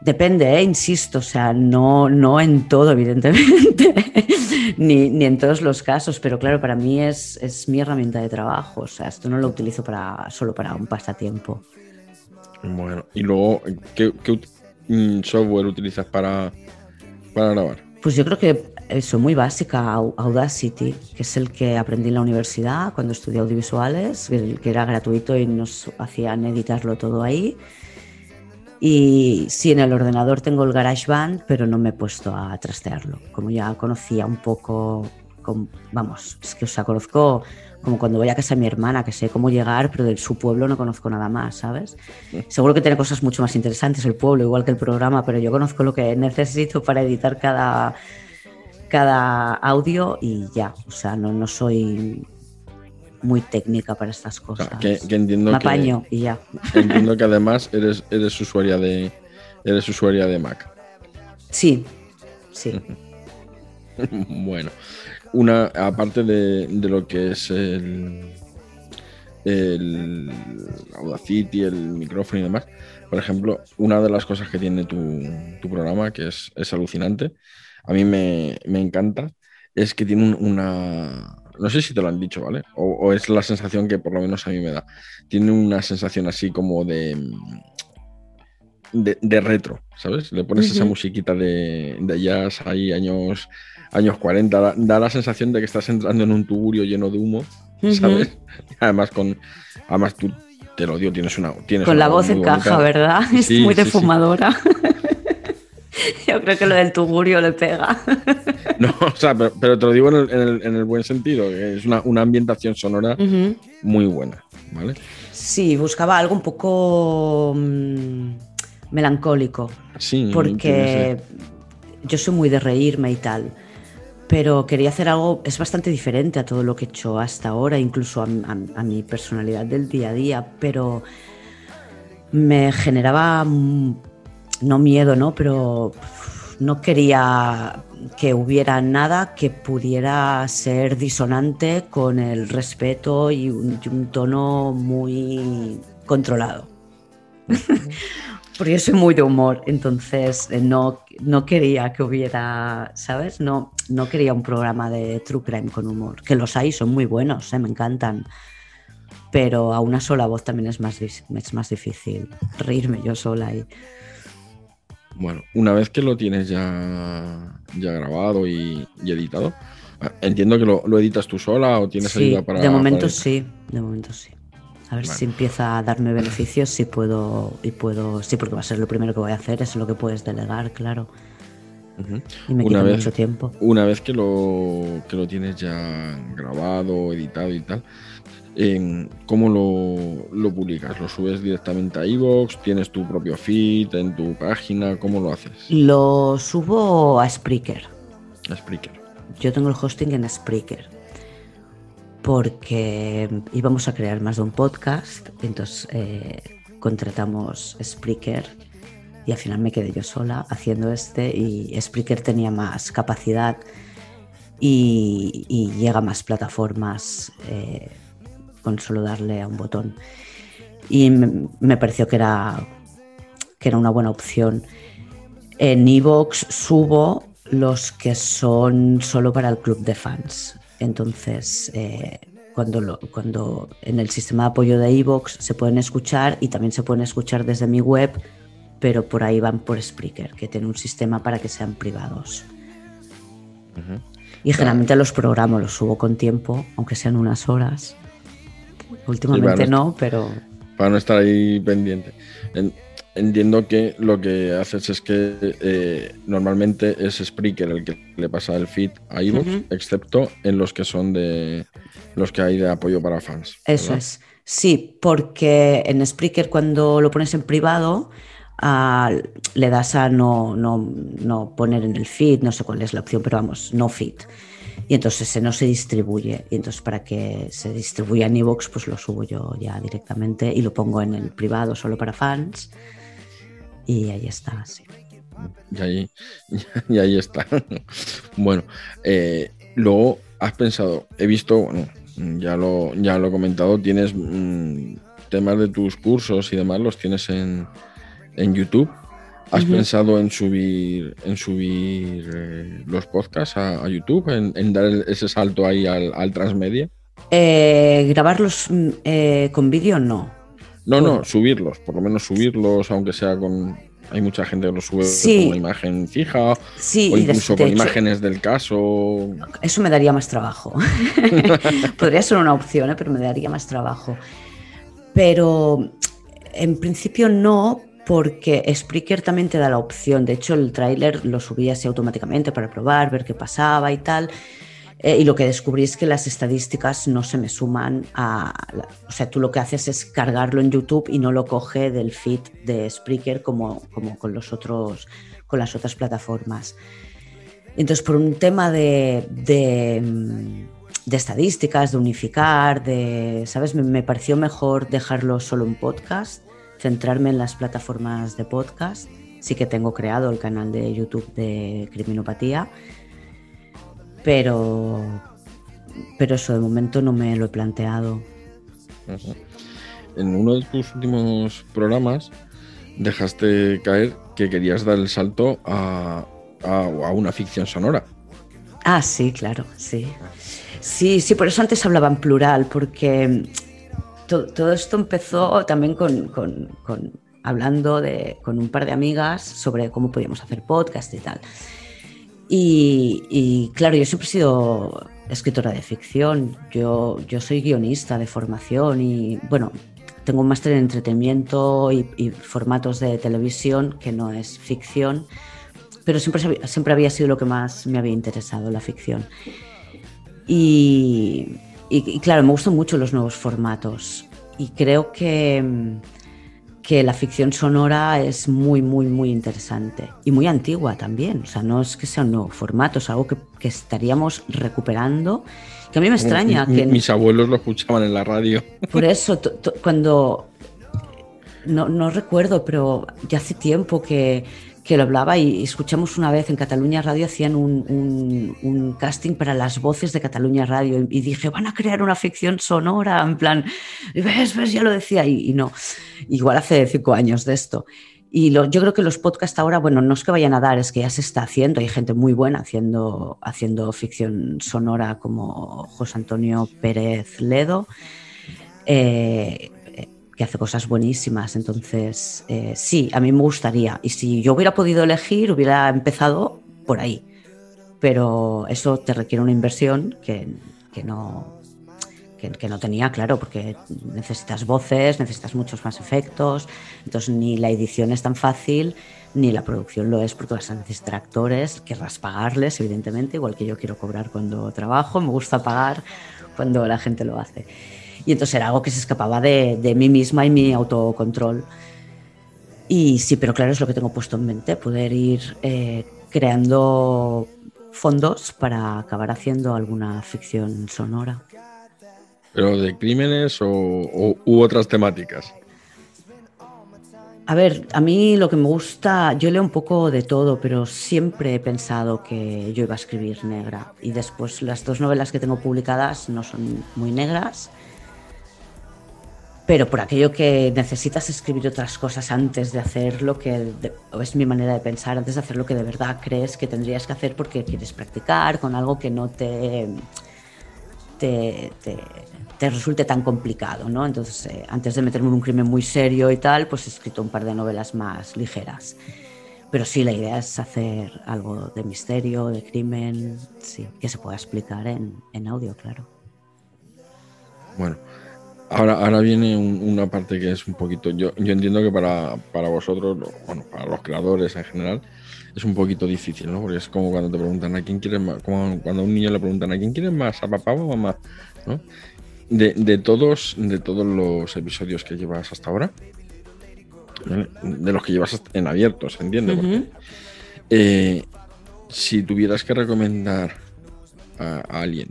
Speaker 3: Depende, ¿eh? insisto, o sea, no, no en todo, evidentemente, ni, ni en todos los casos, pero claro, para mí es, es mi herramienta de trabajo, o sea, esto no lo utilizo para, solo para un pasatiempo.
Speaker 2: Bueno, y luego, ¿qué, qué mm, software utilizas para, para grabar?
Speaker 3: Pues yo creo que eso, muy básica, Au- Audacity, que es el que aprendí en la universidad cuando estudié audiovisuales, que era gratuito y nos hacían editarlo todo ahí. Y sí, en el ordenador tengo el GarageBand, pero no me he puesto a trastearlo. Como ya conocía un poco, vamos, es que o sea, conozco como cuando voy a casa de mi hermana, que sé cómo llegar, pero de su pueblo no conozco nada más, ¿sabes? Seguro que tiene cosas mucho más interesantes el pueblo, igual que el programa, pero yo conozco lo que necesito para editar cada, cada audio y ya, o sea, no, no soy muy técnica para estas cosas.
Speaker 2: que, que entiendo
Speaker 3: Me
Speaker 2: que,
Speaker 3: apaño y ya.
Speaker 2: entiendo que además eres, eres usuaria de eres usuaria de Mac.
Speaker 3: Sí, sí.
Speaker 2: bueno, una aparte de, de lo que es el, el Audacity, el micrófono y demás, por ejemplo, una de las cosas que tiene tu, tu programa, que es, es alucinante, a mí me, me encanta, es que tiene un- una... No sé si te lo han dicho, ¿vale? O, o es la sensación que por lo menos a mí me da. Tiene una sensación así como de... De, de retro, ¿sabes? Le pones esa musiquita de, de jazz ahí, años, años 40, da, da la sensación de que estás entrando en un tugurio lleno de humo. ¿sabes? Además, con, además tú, te lo digo, tienes una... Tienes
Speaker 3: Con
Speaker 2: una
Speaker 3: la voz encaja,
Speaker 2: bonita.
Speaker 3: ¿verdad? Es
Speaker 2: Sí,
Speaker 3: muy de
Speaker 2: sí, sí.
Speaker 3: Yo creo que lo del tugurio le pega.
Speaker 2: No, o sea, pero, pero te lo digo en el, en el- en el buen sentido, que es una, una ambientación sonora muy buena, ¿vale?
Speaker 3: Sí, buscaba algo un poco mm, melancólico,
Speaker 2: Sí,
Speaker 3: porque yo soy muy de reírme y tal, pero quería hacer algo, es bastante diferente a todo lo que he hecho hasta ahora, incluso a, a- a mi personalidad del día a día, pero me generaba, no miedo, ¿no? Pero no quería que hubiera nada que pudiera ser disonante con el respeto y un, tono muy controlado. Porque yo soy muy de humor, entonces eh, no, no quería que hubiera, ¿sabes? No, no quería un programa de True Crime con humor, que los hay, son muy buenos, ¿eh? me encantan. Pero a una sola voz también es más, es más difícil reírme yo sola. Y...
Speaker 2: Bueno, una vez que lo tienes ya, ya grabado y, y editado, ah, entiendo que lo, lo editas tú sola o tienes
Speaker 3: Sí,
Speaker 2: ayuda para.
Speaker 3: de momento
Speaker 2: para-
Speaker 3: sí, de momento sí. A ver si empieza a darme beneficios, si puedo, y puedo, sí, porque va a ser lo primero que voy a hacer, es lo que puedes delegar, claro. Y me
Speaker 2: Una vez-
Speaker 3: mucho tiempo.
Speaker 2: Una vez que lo, que lo tienes ya grabado, editado y tal, em, ¿cómo lo, lo publicas? ¿Lo subes directamente a iVoox? ¿Tienes tu propio feed en tu página? ¿Cómo lo haces?
Speaker 3: Lo subo a Spreaker.
Speaker 2: A Spreaker.
Speaker 3: Yo tengo el hosting en Spreaker. Porque íbamos a crear más de un podcast, entonces eh, contratamos Spreaker y al final me quedé yo sola haciendo este y Spreaker tenía más capacidad y, y llega a más plataformas eh, con solo darle a un botón. Y me, me pareció que era, que era una buena opción. En Evox subo los que son solo para el club de fans. Entonces, eh, cuando, lo- cuando en el sistema de apoyo de Evox se pueden escuchar y también se pueden escuchar desde mi web, pero por ahí van por Spreaker, que tiene un sistema para que sean privados. Y generalmente los programo, los subo con tiempo, aunque sean unas horas. Últimamente no, pero
Speaker 2: Para no estar ahí pendiente. En- entiendo que lo que haces es que eh, normalmente es Spreaker el que le pasa el feed a iVoox, excepto en los que son de los que hay de apoyo para fans.
Speaker 3: Eso
Speaker 2: ¿verdad?
Speaker 3: es. Sí, porque en Spreaker cuando lo pones en privado ah, le das a no, no, no poner en el feed, no sé cuál es la opción, pero vamos, no feed. Y entonces se no se distribuye. Y entonces para que se distribuya en iVoox, pues lo subo yo ya directamente y lo pongo en el privado solo para fans. Y ahí está, sí.
Speaker 2: Y ahí, y ahí está. bueno, eh, luego has pensado, he visto, bueno, ya lo, ya lo he comentado, tienes mm, temas de tus cursos y demás, los tienes en, en YouTube. ¿Has pensado en subir, en subir eh, los podcasts a, a YouTube, en, en dar ese salto ahí al, al transmedia?
Speaker 3: Eh, grabarlos mm, eh, con vídeo no.
Speaker 2: No,
Speaker 3: Bueno.
Speaker 2: no, subirlos, por lo menos subirlos, aunque sea con... Hay mucha gente que los sube
Speaker 3: Sí.
Speaker 2: con una imagen fija
Speaker 3: Sí,
Speaker 2: o incluso con
Speaker 3: hecho-
Speaker 2: imágenes del caso.
Speaker 3: Eso me daría más trabajo. Podría ser una opción, pero me daría más trabajo. Pero en principio no, porque Spreaker también te da la opción. De hecho, el tráiler lo subí así automáticamente para probar, ver qué pasaba y tal. Eh, y lo que descubrí es que las estadísticas no se me suman a... la- o sea, tú lo que haces es cargarlo en YouTube y no lo coge del feed de Spreaker como, como con, los otros, con las otras plataformas. Entonces, por un tema de, de, mm, de estadísticas, de unificar, de, ¿sabes? Me, me pareció mejor dejarlo solo en podcast, centrarme en las plataformas de podcast. Sí que tengo creado el canal de YouTube de Criminopatía, pero, pero eso de momento no me lo he planteado.
Speaker 2: En uno de tus últimos programas dejaste caer que querías dar el salto a, a- a una ficción sonora.
Speaker 3: Ah, sí, claro, sí. Sí, sí, por eso antes hablaba en plural, porque to- todo esto empezó también con, con- con- hablando de, con un par de amigas sobre cómo podíamos hacer podcast y tal. Y, y, claro, yo siempre he sido escritora de ficción, yo, yo soy guionista de formación y bueno, tengo un máster en entretenimiento y, y formatos de televisión que no es ficción, pero siempre, siempre había sido lo que más me había interesado, la ficción. Y, y- y claro, me gustan mucho los nuevos formatos y creo que, que la ficción sonora es muy, muy, muy interesante y muy antigua también. O sea, no es que sea un nuevo formato, es algo que, que estaríamos recuperando. Que a mí me extraña
Speaker 2: Mi-
Speaker 3: que
Speaker 2: Mis abuelos lo escuchaban en la radio.
Speaker 3: por eso, cuando. No, no recuerdo, pero ya hace tiempo que, que lo hablaba y escuchamos una vez en Cataluña Radio, hacían un, un- casting para las voces de Cataluña Radio y dije, van a crear una ficción sonora, en plan, ves, ves, ya lo decía, y, no, igual hace cinco años de esto. Y yo creo que los podcasts ahora, bueno, no es que vayan a dar, es que ya se está haciendo, hay gente muy buena haciendo, haciendo ficción sonora como José Antonio Pérez Ledo. eh, que hace cosas buenísimas. Entonces, eh, sí, a mí me gustaría. Y si yo hubiera podido elegir, hubiera empezado por ahí. Pero eso te requiere una inversión que, que no, que, no tenía, claro, porque necesitas voces, necesitas muchos más efectos, entonces ni la edición es tan fácil, ni la producción lo es porque vas a necesitar actores, querrás pagarles, evidentemente, igual que yo quiero cobrar cuando trabajo, me gusta pagar cuando la gente lo hace. Y entonces era algo que se escapaba de, de mí misma y mi autocontrol. Y sí, pero claro, es lo que tengo puesto en mente, poder ir eh, creando fondos para acabar haciendo alguna ficción sonora.
Speaker 2: ¿Pero de crímenes o, o- u otras temáticas?
Speaker 3: A ver, a mí lo que me gusta, yo leo un poco de todo, pero siempre he pensado que yo iba a escribir negra. Y después las dos novelas que tengo publicadas no son muy negras, pero por aquello que necesitas escribir otras cosas antes de hacer lo que, es mi manera de pensar, antes de hacer lo que de verdad crees que tendrías que hacer porque quieres practicar con algo que no te, te, te- te resulte tan complicado, ¿no? Entonces, eh, antes de meterme en un crimen muy serio y tal, pues he escrito un par de novelas más ligeras. Pero sí, la idea es hacer algo de misterio, de crimen, sí, que se pueda explicar en, en audio, claro.
Speaker 2: Bueno, ahora, ahora viene un- una parte que es un poquito. Yo, yo entiendo que para, para vosotros, bueno, para los creadores en general, es un poquito difícil, ¿no? Porque es como cuando te preguntan a quién quieres más, como cuando a un niño le preguntan a quién quieres más, a papá o a mamá, ¿no? De, de todos, de todos los episodios que llevas hasta ahora, ¿vale? de los que llevas en abierto, ¿se entiende? Porque, eh, si tuvieras que recomendar a, a alguien,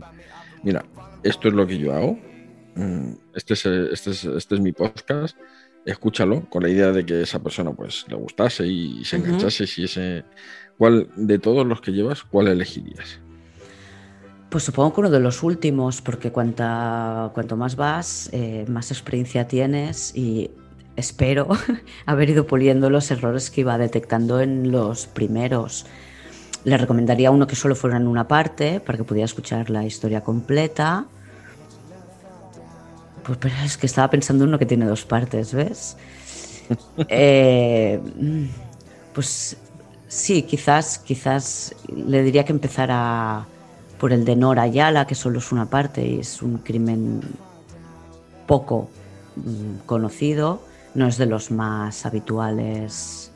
Speaker 2: mira, esto es lo que yo hago, mm, este es, este, es, este es mi podcast, escúchalo con la idea de que esa persona pues le gustase y se enganchase. Si ese, ¿cuál de todos los que llevas, cuál elegirías?
Speaker 3: Pues supongo que uno de los últimos, porque cuanta, cuanto más vas, eh, más experiencia tienes y espero haber ido puliendo los errores que iba detectando en los primeros. Le recomendaría uno que solo fuera en una parte para que pudiera escuchar la historia completa. Pues pero es que estaba pensando en uno que tiene dos partes, ¿ves? Eh, pues sí, quizás, quizás le diría que empezara por el de Nora Ayala, que solo es una parte y es un crimen poco mm, conocido, no es de los más habituales.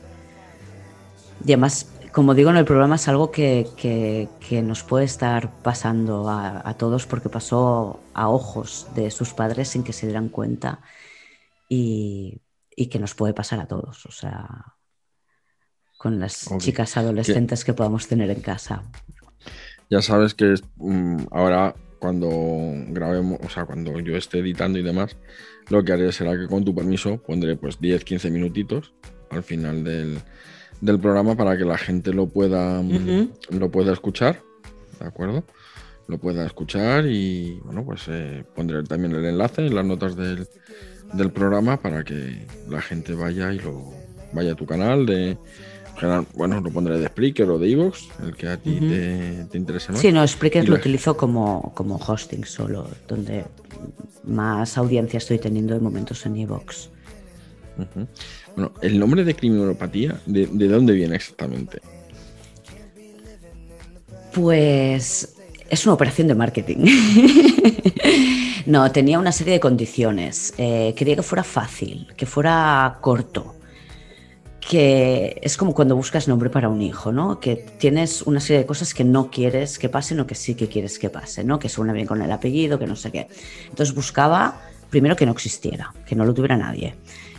Speaker 3: Y además, como digo en el programa, es algo que, que- que nos puede estar pasando a, a todos porque pasó a ojos de sus padres sin que se dieran cuenta y, y que nos puede pasar a todos, o sea, con las chicas adolescentes que podamos tener en casa.
Speaker 2: Ya sabes que es, mm, ahora cuando grabemos, o sea, cuando yo esté editando y demás, lo que haré será que con tu permiso pondré pues 10-15 minutitos al final del, del programa para que la gente lo pueda, mm, lo pueda escuchar, ¿de acuerdo? Lo pueda escuchar y bueno, pues eh, pondré también el enlace en las notas del, del programa para que la gente vaya y lo vaya a tu canal de general- bueno, lo pondré de Spreaker o de Evox, el que a ti te, te interese más.
Speaker 3: Sí, no, Spreaker lo
Speaker 2: la-
Speaker 3: utilizo como, como hosting solo, donde más audiencia estoy teniendo de momentos en Evox.
Speaker 2: Bueno, el nombre de criminopatía, ¿de, de dónde viene exactamente?
Speaker 3: Pues es una operación de marketing. no, tenía una serie de condiciones. Eh, quería que fuera fácil, que fuera corto. Que es como cuando buscas nombre para un hijo, ¿no? Que tienes una serie de cosas que no quieres que pasen o que sí que quieres que pasen, ¿no? Que suena bien con el apellido, que no sé qué. Entonces buscaba primero que no existiera, que no lo tuviera nadie.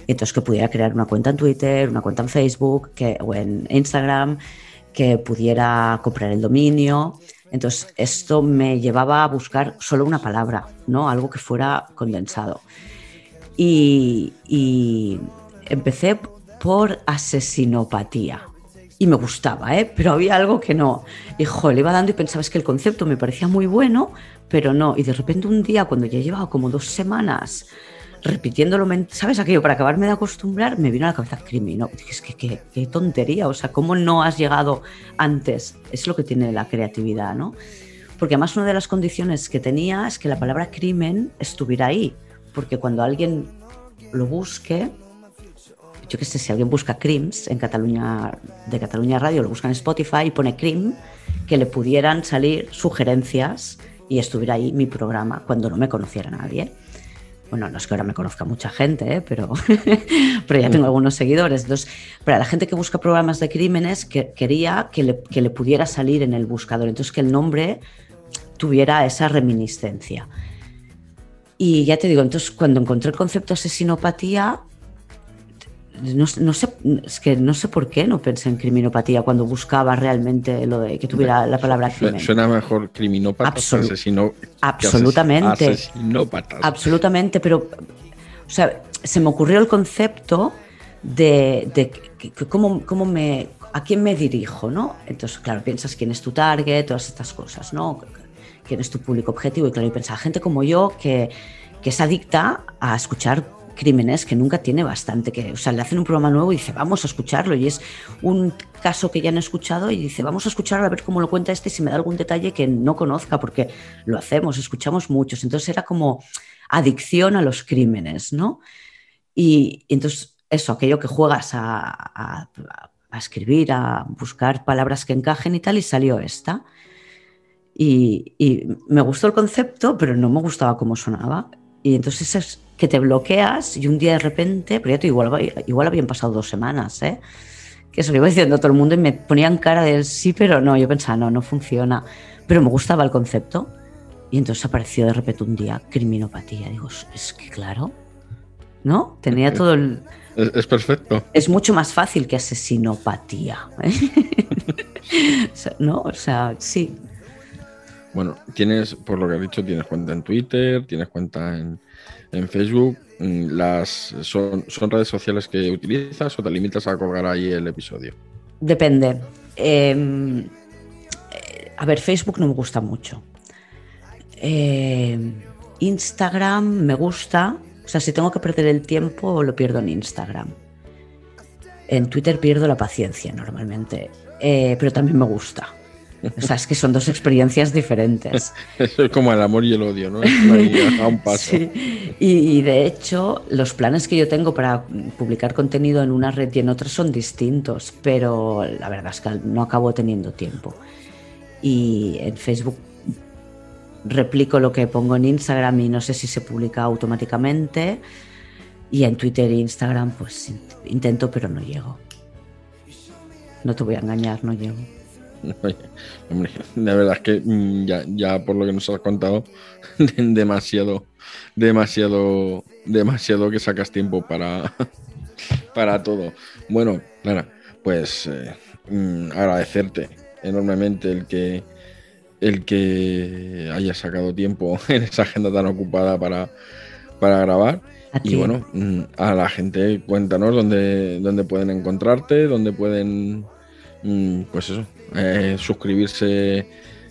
Speaker 3: Y entonces que pudiera crear una cuenta en Twitter, una cuenta en Facebook que, o en Instagram, que pudiera comprar el dominio. Entonces, esto me llevaba a buscar solo una palabra, ¿no? Algo que fuera condensado. Y, y empecé por asesinopatía. Y me gustaba, ¿eh? Pero había algo que no. Y jo, le iba dando y pensaba, es que el concepto me parecía muy bueno, pero no. Y de repente un día, cuando ya llevaba como dos semanas repitiéndolo, ¿sabes aquello? Para acabarme de acostumbrar, me vino a la cabeza crimen. es que qué, qué tontería, o sea, ¿cómo no has llegado antes? Es lo que tiene la creatividad, ¿no? Porque además una de las condiciones que tenía es que la palabra crimen estuviera ahí, porque cuando alguien lo busque, yo qué sé, si alguien busca crims en Cataluña, de Cataluña Radio, lo busca en Spotify y pone crim, que le pudieran salir sugerencias y estuviera ahí mi programa cuando no me conociera nadie. Bueno, no es que ahora me conozca mucha gente, ¿eh? pero, pero ya tengo algunos seguidores. Entonces, para la gente que busca programas de crímenes, que, quería que le, que le pudiera salir en el buscador. Entonces, que el nombre tuviera esa reminiscencia. Y ya te digo, entonces cuando encontré el concepto asesinopatía, no, no, sé, es que no sé por qué no pensé en criminopatía cuando buscaba realmente lo de que tuviera la palabra crimen.
Speaker 2: Suena mejor criminópata
Speaker 3: Absolu
Speaker 2: asesino,
Speaker 3: absolutamente.
Speaker 2: Asesinópata.
Speaker 3: Absolutamente, pero o sea, se me ocurrió el concepto de, de que, que cómo, cómo me, a quién me dirijo, ¿no? Entonces, claro, piensas quién es tu target, todas estas cosas, ¿no? quién es tu público objetivo. Y claro, y pensaba, gente como yo que, que es adicta a escuchar crímenes que nunca tiene bastante, que, o sea, le hacen un programa nuevo y dice, vamos a escucharlo, y es un caso que ya han escuchado y dice, vamos a escucharlo a ver cómo lo cuenta este si me da algún detalle que no conozca, porque lo hacemos, escuchamos muchos, entonces era como adicción a los crímenes, ¿no? Y, entonces eso, aquello que juegas a, escribir, a buscar palabras que encajen y tal, y salió esta. Y, me gustó el concepto, pero no me gustaba cómo sonaba. Y entonces es que te bloqueas y un día de repente, pero ya te igual, igual habían pasado dos semanas, ¿eh? que se lo iba diciendo a todo el mundo y me ponían cara de sí, pero no, yo pensaba, no, no funciona. Pero me gustaba el concepto. Y entonces apareció de repente un día criminopatía. Digo, es que claro, ¿no? Tenía todo el...
Speaker 2: Es, es perfecto.
Speaker 3: Es mucho más fácil que asesinopatía. ¿eh? ¿No? O sea, sí.
Speaker 2: Bueno, tienes, por lo que has dicho, tienes cuenta en Twitter, tienes cuenta en, en Facebook. Las, son, ¿Son redes sociales que utilizas o te limitas a colgar ahí el episodio?
Speaker 3: Depende. Eh, a ver, Facebook no me gusta mucho. Eh, Instagram me gusta. O sea, si tengo que perder el tiempo, lo pierdo en Instagram. En Twitter pierdo la paciencia normalmente. Eh, pero también me gusta. O sea, es que son dos experiencias diferentes.
Speaker 2: Eso es como el amor y el odio, ¿no? Ahí a un paso.
Speaker 3: Sí. Y, y, de hecho, los planes que yo tengo para publicar contenido en una red y en otra son distintos, pero la verdad es que no acabo teniendo tiempo. Y en Facebook replico lo que pongo en Instagram y no sé si se publica automáticamente. Y en Twitter e Instagram, pues intento, pero no llego. No te voy a engañar, no llego.
Speaker 2: Hombre, la verdad es que mm, ya, ya por lo que nos has contado, demasiado, demasiado, demasiado que sacas tiempo para, para todo. Bueno, Clara, pues eh, mm, agradecerte enormemente el que el que hayas sacado tiempo en esa agenda tan ocupada para, para grabar. Y bueno, mm, a la gente cuéntanos dónde, dónde pueden encontrarte, dónde pueden, pues eso, eh, suscribirse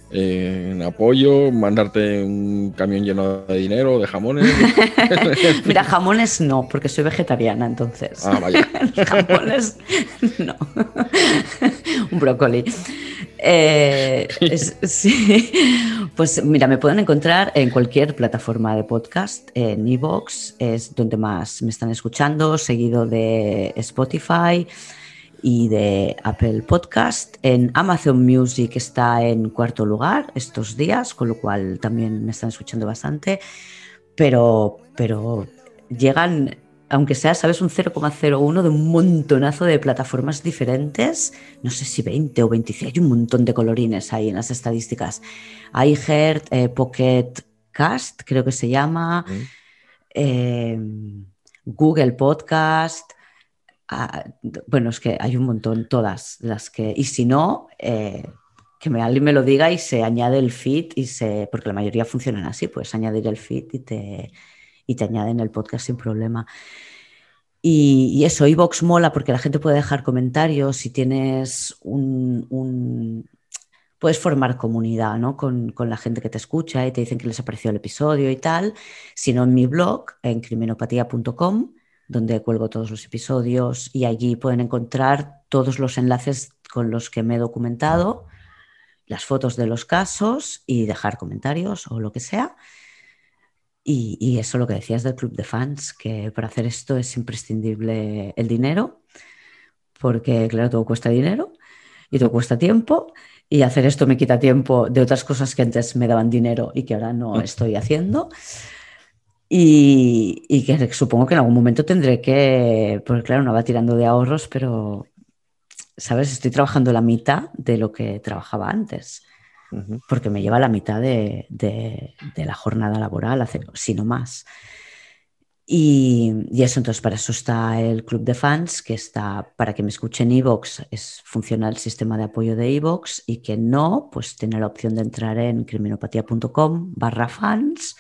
Speaker 2: eh, en apoyo, mandarte un camión lleno de dinero, de jamones.
Speaker 3: Mira, jamones no, porque soy vegetariana, entonces.
Speaker 2: Ah, vaya.
Speaker 3: jamones no. un brócoli. Eh, es, sí. Pues mira, me pueden encontrar en cualquier plataforma de podcast, en Evox, es donde más me están escuchando, seguido de Spotify y de Apple Podcast. En Amazon Music está en cuarto lugar estos días, con lo cual también me están escuchando bastante. Pero, pero llegan, aunque sea, sabes, un 0,01 de un montonazo de plataformas diferentes. No sé si 20 o 25, hay un montón de colorines ahí en las estadísticas. iHeart, eh, Pocket Cast, creo que se llama. Mm. Eh, Google Podcast. Ah, bueno, es que hay un montón, todas las que. Y si no, eh, que alguien me lo diga y se añade el feed, y se, porque la mayoría funcionan así, puedes añadir el feed y te, y te añaden el podcast sin problema. Y, y eso, iVox mola porque la gente puede dejar comentarios si tienes un. puedes formar comunidad ¿no? con, con, la gente que te escucha y te dicen que les apareció el episodio y tal. Si no, en mi blog, en criminopatía.com donde cuelgo todos los episodios y allí pueden encontrar todos los enlaces con los que me he documentado, las fotos de los casos y dejar comentarios o lo que sea. Y, y eso lo que decías del club de fans, que para hacer esto es imprescindible el dinero, porque claro, todo cuesta dinero. y todo cuesta tiempo y hacer esto me quita tiempo de otras cosas que antes me daban dinero y que ahora no
Speaker 2: Mm.
Speaker 3: estoy haciendo. Y, y que supongo que en algún momento tendré que, porque claro, no va tirando de ahorros, pero, ¿sabes? Estoy trabajando la mitad de lo que trabajaba antes,
Speaker 2: Ujú.
Speaker 3: porque me lleva la mitad de, de- de la jornada laboral, si no más. Y, y eso, entonces, para eso está el club de fans, que está para que me escuchen Evox, es, funciona el sistema de apoyo de Evox, y que no, pues tiene la opción de entrar en criminopatía.com barra fans,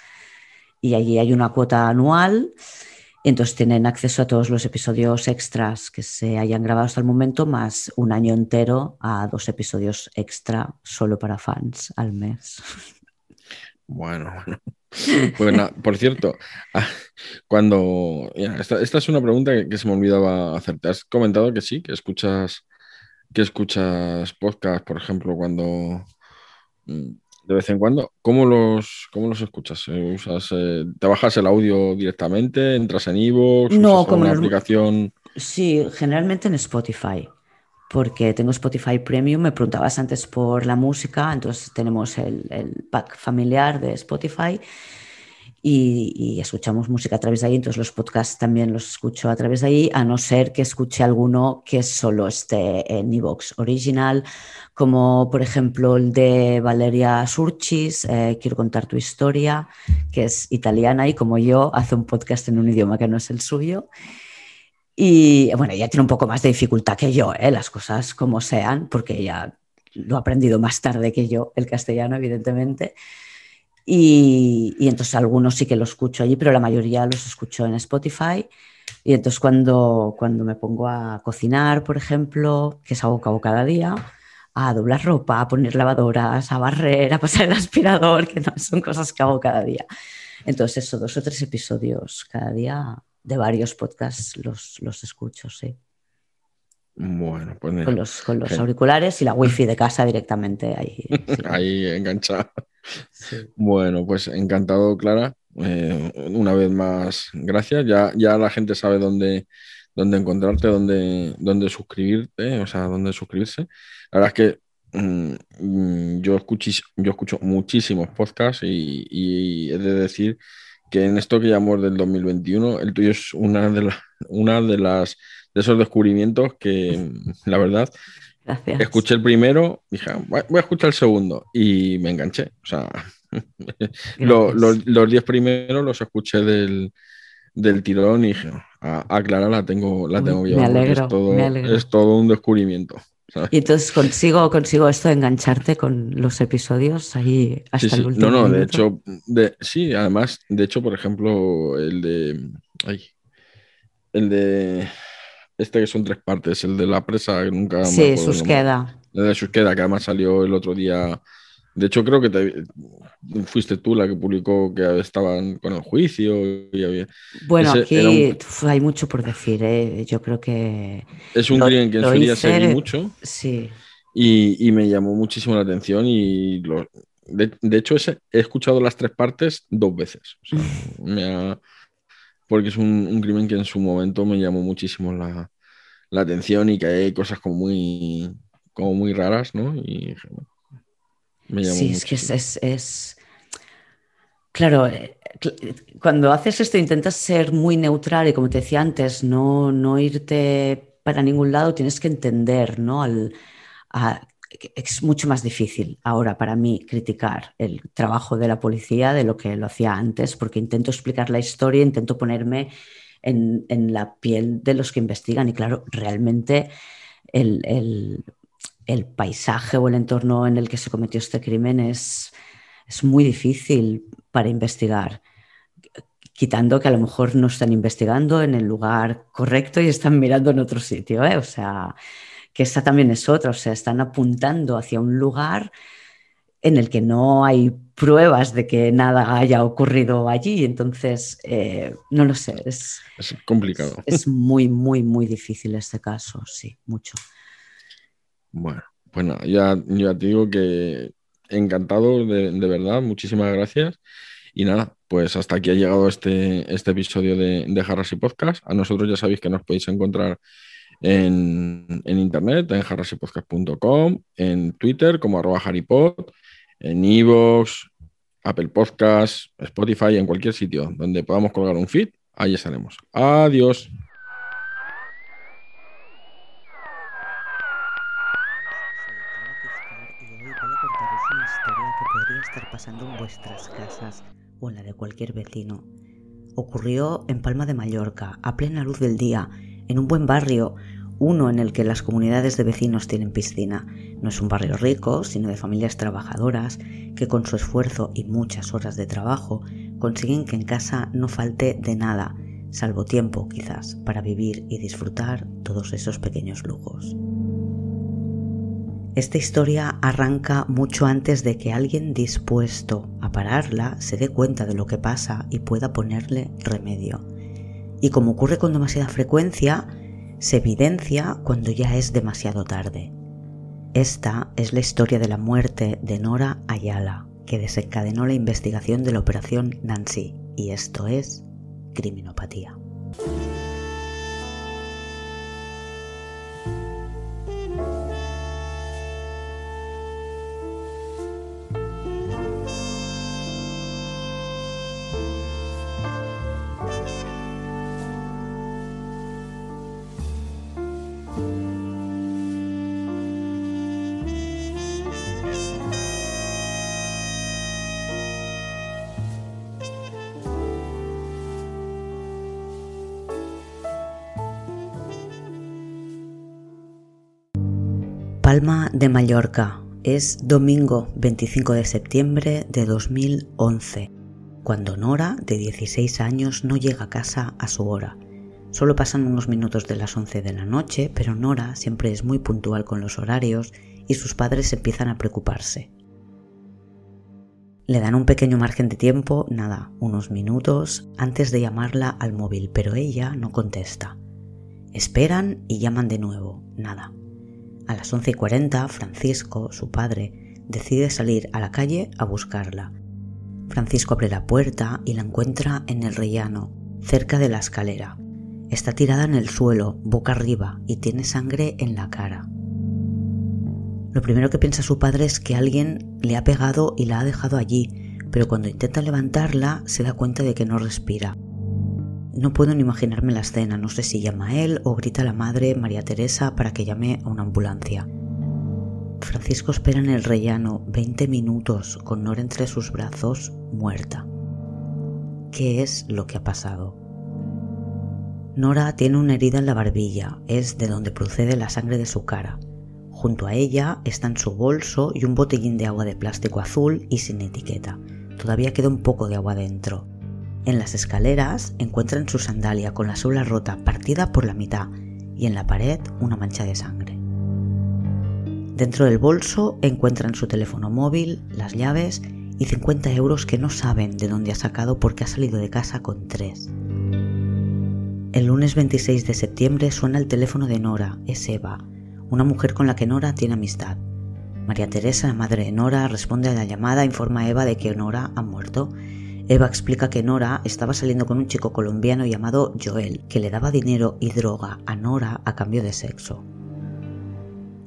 Speaker 3: y allí hay una cuota anual, entonces tienen acceso a todos los episodios extras que se hayan grabado hasta el momento, más un año entero a dos episodios extra solo para fans al mes.
Speaker 2: Bueno, bueno. Pues nada, por cierto, ah, cuando. esta, esta es una pregunta que, que se me olvidaba hacerte. Has comentado que sí, que escuchas, que escuchas podcast, por ejemplo, cuando. De vez en cuando. ¿Cómo los, cómo los escuchas? Eh, ¿Usas, eh, ¿Te bajas el audio directamente? ¿Entras en iVoox?
Speaker 3: No,
Speaker 2: ¿Usas
Speaker 3: como los-
Speaker 2: aplicación?
Speaker 3: Sí, generalmente en Spotify, porque tengo Spotify Premium. Me preguntabas antes por la música, entonces tenemos el, el pack familiar de Spotify y, y escuchamos música a través de ahí. Entonces los podcasts también los escucho a través de ahí, a no ser que escuche alguno que solo esté en iVoox original, como por ejemplo el de Valeria Surchis, eh, Quiero contar tu historia, que es italiana y como yo hace un podcast en un idioma que no es el suyo. Y bueno, ella tiene un poco más de dificultad que yo, ¿eh? las cosas como sean, porque ella lo ha aprendido más tarde que yo, el castellano, evidentemente. Y, y entonces algunos sí que lo escucho allí, pero la mayoría los escucho en Spotify. Y entonces cuando, cuando me pongo a cocinar, por ejemplo, que es algo que hago cada día, a doblar ropa, a poner lavadoras, a barrer, a pasar el aspirador, que no son cosas que hago cada día. Entonces eso, dos o tres episodios cada día de varios podcasts los, los escucho, sí.
Speaker 2: Bueno, pues mira,
Speaker 3: Con los, con los auriculares y la wifi de casa directamente ahí. sí.
Speaker 2: ahí enganchado. Bueno, pues encantado, Clara. Eh, una vez más, gracias. Ya, ya la gente sabe dónde, dónde encontrarte, dónde, dónde suscribirte, o sea, dónde suscribirse. La verdad es que mm, mm, yo, escuchis- yo escucho muchísimos podcasts y, y he de decir que en esto que llamamos del 2021, el tuyo es una de, una de las de esos descubrimientos que, la verdad,
Speaker 3: Gracias.
Speaker 2: Escuché el primero, dije, voy a escuchar el segundo y me enganché. O sea, lo- los, diez primeros los escuché del, del tirón y dije, a, a Clara la tengo, la
Speaker 3: Uy,
Speaker 2: tengo que
Speaker 3: me alegro,
Speaker 2: es todo,
Speaker 3: me alegro.
Speaker 2: es todo un descubrimiento. ¿sabes?
Speaker 3: Y entonces consigo, consigo esto de engancharte con los episodios ahí hasta
Speaker 2: Sí,
Speaker 3: el
Speaker 2: sí.
Speaker 3: último.
Speaker 2: No, no, de hecho, de, sí, además, de hecho, por ejemplo, el de. Ay, el de. Este que son tres partes, el de la presa, que nunca
Speaker 3: Sí. Susqueda.
Speaker 2: El de Susqueda, que además salió el otro día. De hecho, creo que te- fuiste tú la que publicó que estaban con el juicio y había-
Speaker 3: Bueno,
Speaker 2: Ese
Speaker 3: aquí
Speaker 2: un-
Speaker 3: hay mucho por decir. ¿eh? Yo creo que
Speaker 2: Es un
Speaker 3: Lo-
Speaker 2: que en su día seguí mucho
Speaker 3: sí.
Speaker 2: y, y me llamó muchísimo la atención y lo- de, de hecho ese- he escuchado las tres partes dos veces. O sea, me ha- porque es un, un crimen que en su momento me llamó muchísimo la, la atención y que hay cosas como muy, como muy raras, ¿no? Y me llamó
Speaker 3: Sí, es que es, es- es- Claro, eh, cuando haces esto intentas ser muy neutral y como te decía antes, no, no irte para ningún lado, tienes que entender, ¿no? Al- a- es mucho más difícil ahora para mí criticar el trabajo de la policía de lo que lo hacía antes, porque intento explicar la historia, intento ponerme en, en la piel de los que investigan y claro, realmente el, el- el paisaje o el entorno en el que se cometió este crimen es, es muy difícil para investigar, quitando que a lo mejor no están investigando en el lugar correcto y están mirando en otro sitio, ¿eh? O sea, que esa también es otra, o sea, están apuntando hacia un lugar en el que no hay pruebas de que nada haya ocurrido allí, entonces, eh, no lo sé, es,
Speaker 2: Es complicado.
Speaker 3: es muy, muy, muy difícil este caso, sí, mucho.
Speaker 2: Bueno, pues nada, ya, ya te digo que encantado, de, de verdad, muchísimas gracias. Y nada, pues hasta aquí ha llegado este, este episodio de, de Jarras y Podcast. A nosotros ya sabéis que nos podéis encontrar en, en internet, en jarrasipodcast.com, en Twitter como arroba haripod, en Evox, Apple Podcasts, Spotify, en cualquier sitio donde podamos colgar un feed, ahí estaremos. Adiós.
Speaker 7: pasando en vuestras casas o en la de cualquier vecino. Ocurrió en Palma de Mallorca, a plena luz del día, en un buen barrio, uno en el que las comunidades de vecinos tienen piscina. No es un barrio rico, sino de familias trabajadoras que con su esfuerzo y muchas horas de trabajo consiguen que en casa no falte de nada, salvo tiempo quizás, para vivir y disfrutar todos esos pequeños lujos. Esta historia arranca mucho antes de que alguien dispuesto a pararla se dé cuenta de lo que pasa y pueda ponerle remedio. Y como ocurre con demasiada frecuencia, se evidencia cuando ya es demasiado tarde. Esta es la historia de la muerte de Nora Ayala, que desencadenó la investigación de la operación Nancy, y esto es criminopatía. Palma de Mallorca. Es domingo 25 de septiembre de 2011, cuando Nora, de 16 años, no llega a casa a su hora. Solo pasan unos minutos de las 11 de la noche, pero Nora siempre es muy puntual con los horarios y sus padres empiezan a preocuparse. Le dan un pequeño margen de tiempo, nada, unos minutos, antes de llamarla al móvil, pero ella no contesta. Esperan y llaman de nuevo, nada. A las 11 y 40, Francisco, su padre, decide salir a la calle a buscarla. Francisco abre la puerta y la encuentra en el rellano, cerca de la escalera. Está tirada en el suelo, boca arriba, y tiene sangre en la cara. Lo primero que piensa su padre es que alguien le ha pegado y la ha dejado allí, pero cuando intenta levantarla se da cuenta de que no respira. No puedo ni imaginarme la escena, no sé si llama a él o grita la madre María Teresa para que llame a una ambulancia. Francisco espera en el rellano 20 minutos con Nora entre sus brazos, muerta. ¿Qué es lo que ha pasado? Nora tiene una herida en la barbilla, es de donde procede la sangre de su cara. Junto a ella están su bolso y un botellín de agua de plástico azul y sin etiqueta. Todavía queda un poco de agua dentro. En las escaleras encuentran su sandalia con la suela rota partida por la mitad y en la pared una mancha de sangre. Dentro del bolso encuentran su teléfono móvil, las llaves y 50 euros que no saben de dónde ha sacado porque ha salido de casa con tres. El lunes 26 de septiembre suena el teléfono de Nora, es Eva, una mujer con la que Nora tiene amistad. María Teresa, la madre de Nora, responde a la llamada, informa a Eva de que Nora ha muerto Eva explica que Nora estaba saliendo con un chico colombiano llamado Joel, que le daba dinero y droga a Nora a cambio de sexo.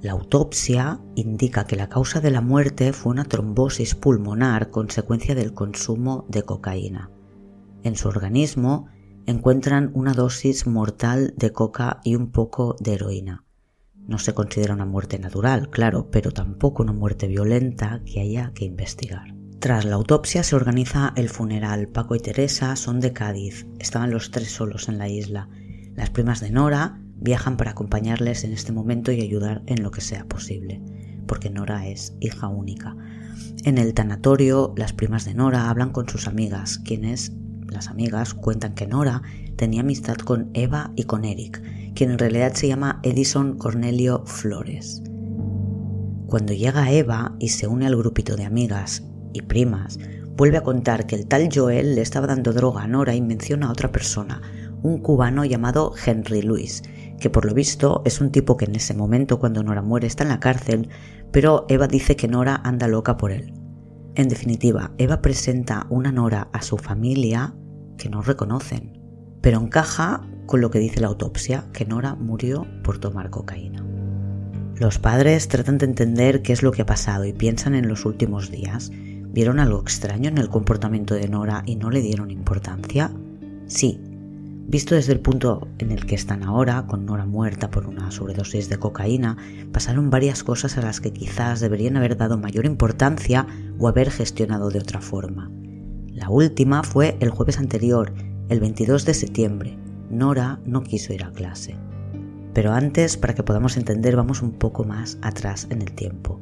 Speaker 7: La autopsia indica que la causa de la muerte fue una trombosis pulmonar consecuencia del consumo de cocaína. En su organismo encuentran una dosis mortal de coca y un poco de heroína. No se considera una muerte natural, claro, pero tampoco una muerte violenta que haya que investigar. Tras la autopsia se organiza el funeral. Paco y Teresa son de Cádiz. Estaban los tres solos en la isla. Las primas de Nora viajan para acompañarles en este momento y ayudar en lo que sea posible, porque Nora es hija única. En el tanatorio, las primas de Nora hablan con sus amigas, quienes, las amigas, cuentan que Nora tenía amistad con Eva y con Eric, quien en realidad se llama Edison Cornelio Flores. Cuando llega Eva y se une al grupito de amigas y primas, vuelve a contar que el tal Joel le estaba dando droga a Nora y menciona a otra persona, un cubano llamado Henry Luis, que por lo visto es un tipo que en ese momento cuando Nora muere está en la cárcel, pero Eva dice que Nora anda loca por él. En definitiva, Eva presenta una Nora a su familia que no reconocen, pero encaja con lo que dice la autopsia, que Nora murió por tomar cocaína. Los padres tratan de entender qué es lo que ha pasado y piensan en los últimos días. ¿Vieron algo extraño en el comportamiento de Nora y no le dieron importancia? Sí. Visto desde el punto en el que están ahora, con Nora muerta por una sobredosis de cocaína, pasaron varias cosas a las que quizás deberían haber dado mayor importancia o haber gestionado de otra forma. La última fue el jueves anterior, el 22 de septiembre. Nora no quiso ir a clase. Pero antes, para que podamos entender, vamos un poco más atrás en el tiempo.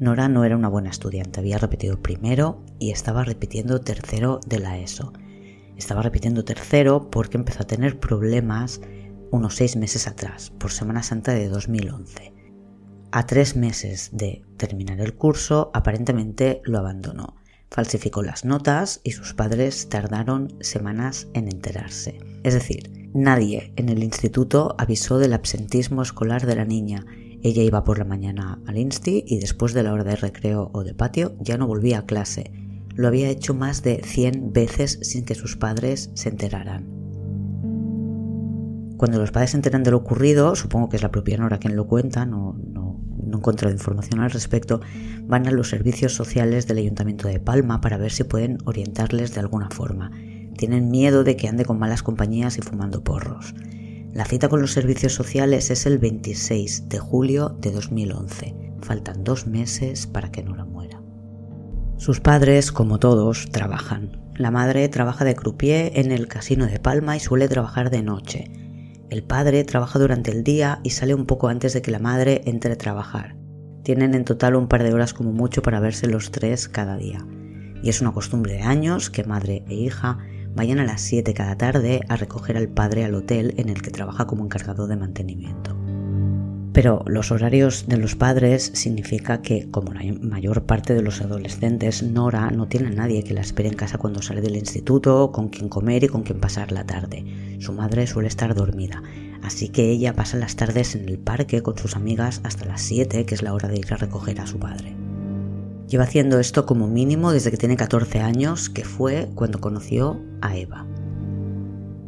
Speaker 7: Nora no era una buena estudiante, había repetido primero y estaba repitiendo tercero de la ESO. Estaba repitiendo tercero porque empezó a tener problemas unos seis meses atrás, por Semana Santa de 2011. A tres meses de terminar el curso, aparentemente lo abandonó. Falsificó las notas y sus padres tardaron semanas en enterarse. Es decir, nadie en el instituto avisó del absentismo escolar de la niña. Ella iba por la mañana al insti y después de la hora de recreo o de patio ya no volvía a clase. Lo había hecho más de 100 veces sin que sus padres se enteraran. Cuando los padres se enteran de lo ocurrido, supongo que es la propia Nora quien lo cuenta, no, no, no encontrado información al respecto, van a los servicios sociales del Ayuntamiento de Palma para ver si pueden orientarles de alguna forma. Tienen miedo de que ande con malas compañías y fumando porros. La cita con los servicios sociales es el 26 de julio de 2011. Faltan dos meses para que Nora muera. Sus padres, como todos, trabajan. La madre trabaja de croupier en el casino de Palma y suele trabajar de noche. El padre trabaja durante el día y sale un poco antes de que la madre entre a trabajar. Tienen en total un par de horas como mucho para verse los tres cada día. Y es una costumbre de años que madre e hija vayan a las 7 cada tarde a recoger al padre al hotel en el que trabaja como encargado de mantenimiento. Pero los horarios de los padres significa que, como la mayor parte de los adolescentes, Nora no tiene a nadie que la espere en casa cuando sale del instituto, con quien comer y con quien pasar la tarde. Su madre suele estar dormida, así que ella pasa las tardes en el parque con sus amigas hasta las 7, que es la hora de ir a recoger a su padre. Lleva haciendo esto como mínimo desde que tiene 14 años, que fue cuando conoció a Eva.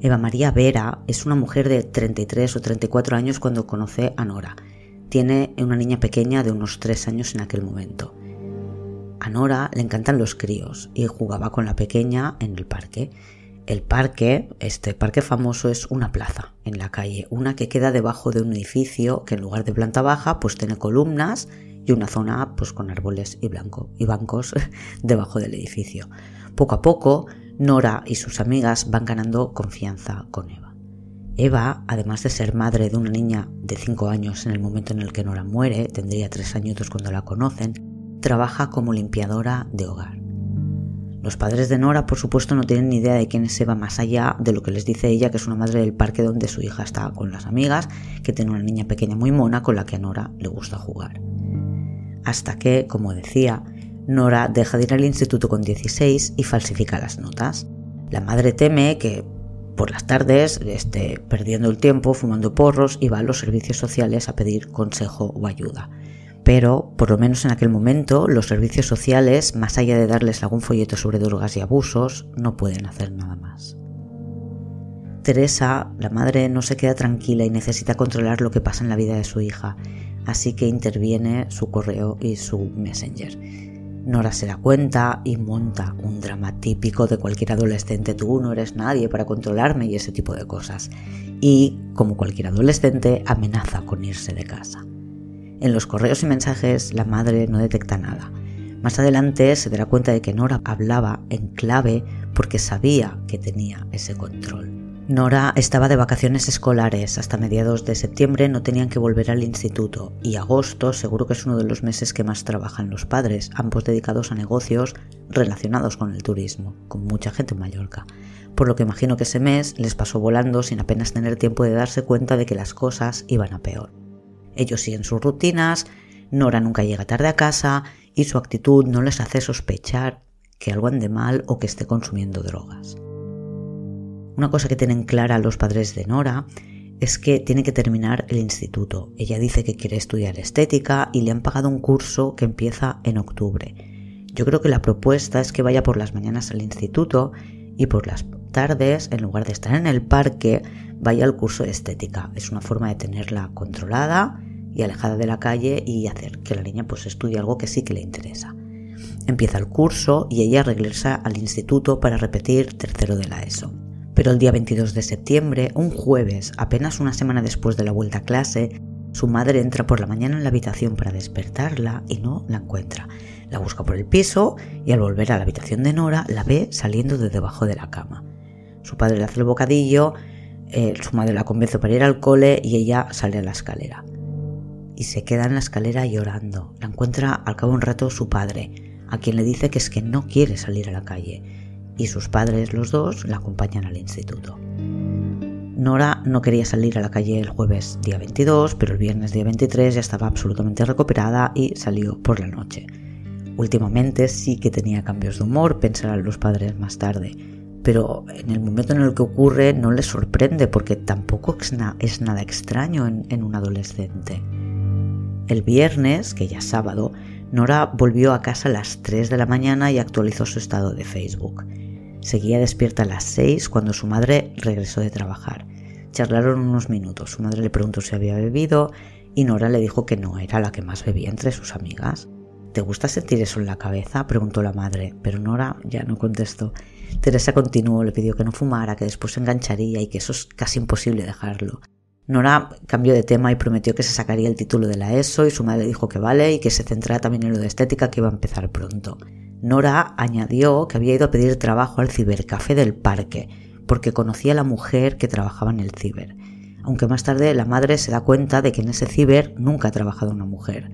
Speaker 7: Eva María Vera es una mujer de 33 o 34 años cuando conoce a Nora. Tiene una niña pequeña de unos 3 años en aquel momento. A Nora le encantan los críos y jugaba con la pequeña en el parque. El parque, este parque famoso, es una plaza en la calle, una que queda debajo de un edificio que en lugar de planta baja pues tiene columnas y una zona pues con árboles y, blanco, y bancos debajo del edificio. Poco a poco Nora y sus amigas van ganando confianza con Eva. Eva, además de ser madre de una niña de 5 años en el momento en el que Nora muere, tendría 3 añitos cuando la conocen, trabaja como limpiadora de hogar. Los padres de Nora, por supuesto, no tienen ni idea de quién es Eva más allá de lo que les dice ella, que es una madre del parque donde su hija está con las amigas, que tiene una niña pequeña muy mona con la que a Nora le gusta jugar. Hasta que, como decía, Nora deja de ir al instituto con 16 y falsifica las notas. La madre teme que por las tardes esté perdiendo el tiempo fumando porros y va a los servicios sociales a pedir consejo o ayuda. Pero, por lo menos en aquel momento, los servicios sociales, más allá de darles algún folleto sobre drogas y abusos, no pueden hacer nada más. Teresa, la madre, no se queda tranquila y necesita controlar lo que pasa en la vida de su hija, así que interviene su correo y su messenger. Nora se da cuenta y monta un drama típico de cualquier adolescente. Tú no eres nadie para controlarme y ese tipo de cosas. Y, como cualquier adolescente, amenaza con irse de casa. En los correos y mensajes la madre no detecta nada. Más adelante se dará cuenta de que Nora hablaba en clave porque sabía que tenía ese control. Nora estaba de vacaciones escolares. Hasta mediados de septiembre no tenían que volver al instituto y agosto seguro que es uno de los meses que más trabajan los padres, ambos dedicados a negocios relacionados con el turismo, con mucha gente en Mallorca. Por lo que imagino que ese mes les pasó volando sin apenas tener tiempo de darse cuenta de que las cosas iban a peor. Ellos siguen sus rutinas, Nora nunca llega tarde a casa y su actitud no les hace sospechar que algo ande mal o que esté consumiendo drogas. Una cosa que tienen clara los padres de Nora es que tiene que terminar el instituto. Ella dice que quiere estudiar estética y le han pagado un curso que empieza en octubre. Yo creo que la propuesta es que vaya por las mañanas al instituto y por las tardes, en lugar de estar en el parque, vaya al curso de estética. Es una forma de tenerla controlada y alejada de la calle y hacer que la niña pues estudie algo que sí que le interesa. Empieza el curso y ella regresa al instituto para repetir tercero de la ESO. Pero el día 22 de septiembre, un jueves, apenas una semana después de la vuelta a clase, su madre entra por la mañana en la habitación para despertarla y no la encuentra. La busca por el piso y al volver a la habitación de Nora la ve saliendo de debajo de la cama. Su padre le hace el bocadillo, eh, su madre la convence para ir al cole y ella sale a la escalera y se queda en la escalera llorando. La encuentra al cabo de un rato su padre, a quien le dice que es que no quiere salir a la calle, y sus padres, los dos, la acompañan al instituto. Nora no quería salir a la calle el jueves día 22, pero el viernes día 23 ya estaba absolutamente recuperada y salió por la noche. Últimamente sí que tenía cambios de humor, pensarán los padres más tarde, pero en el momento en el que ocurre no les sorprende porque tampoco es, nada extraño en un adolescente. El viernes, que ya es sábado, Nora volvió a casa a las 3 de la mañana y actualizó su estado de Facebook. Seguía despierta a las 6 cuando su madre regresó de trabajar. Charlaron unos minutos. Su madre le preguntó si había bebido y Nora le dijo que no era la que más bebía entre sus amigas. ¿Te gusta sentir eso en la cabeza? preguntó la madre, pero Nora ya no contestó. Teresa continuó, le pidió que no fumara, que después se engancharía y que eso es casi imposible dejarlo. Nora cambió de tema y prometió que se sacaría el título de la ESO y su madre dijo que vale y que se centrara también en lo de estética que iba a empezar pronto. Nora añadió que había ido a pedir trabajo al cibercafé del parque porque conocía a la mujer que trabajaba en el ciber, aunque más tarde la madre se da cuenta de que en ese ciber nunca ha trabajado una mujer.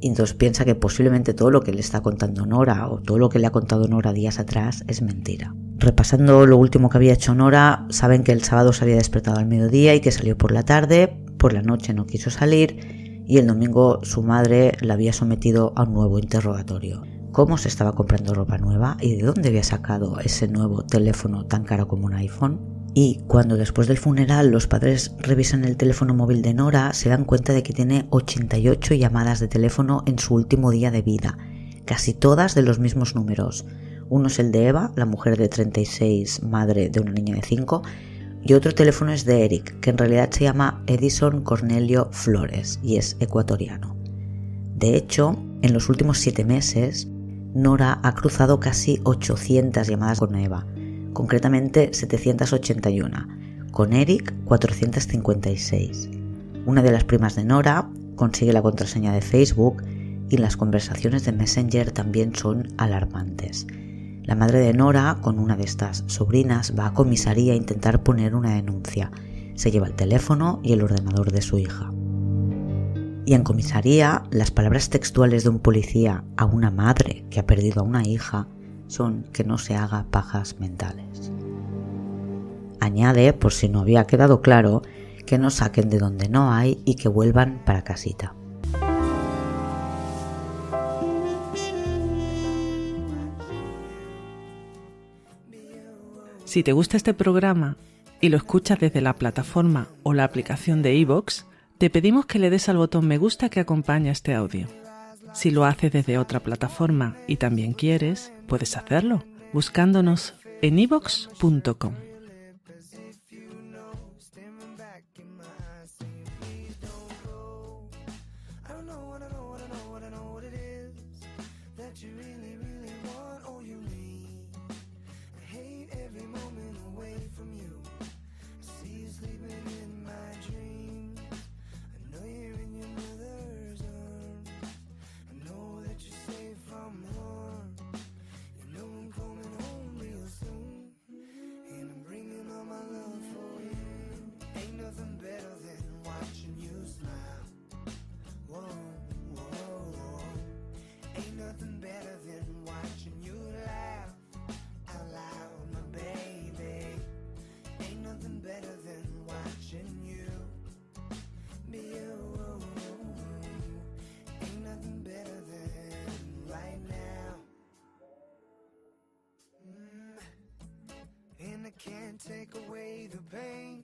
Speaker 7: Y entonces piensa que posiblemente todo lo que le está contando Nora o todo lo que le ha contado Nora días atrás es mentira. Repasando lo último que había hecho Nora, saben que el sábado se había despertado al mediodía y que salió por la tarde, por la noche no quiso salir y el domingo su madre la había sometido a un nuevo interrogatorio. ¿Cómo se estaba comprando ropa nueva y de dónde había sacado ese nuevo teléfono tan caro como un iPhone? Y cuando después del funeral los padres revisan el teléfono móvil de Nora, se dan cuenta de que tiene 88 llamadas de teléfono en su último día de vida, casi todas de los mismos números. Uno es el de Eva, la mujer de 36, madre de una niña de 5, y otro teléfono es de Eric, que en realidad se llama Edison Cornelio Flores y es ecuatoriano. De hecho, en los últimos siete meses, Nora ha cruzado casi 800 llamadas con Eva, concretamente 781, con Eric 456. Una de las primas de Nora consigue la contraseña de Facebook y las conversaciones de Messenger también son alarmantes. La madre de Nora, con una de estas sobrinas, va a comisaría a intentar poner una denuncia. Se lleva el teléfono y el ordenador de su hija. Y en comisaría, las palabras textuales de un policía a una madre que ha perdido a una hija son que no se haga pajas mentales. Añade, por si no había quedado claro, que no saquen de donde no hay y que vuelvan para casita.
Speaker 1: Si te gusta este programa y lo escuchas desde la plataforma o la aplicación de iVoox, te pedimos que le des al botón me gusta que acompaña este audio. Si lo haces desde otra plataforma y también quieres, puedes hacerlo buscándonos en iVoox.com. take away the pain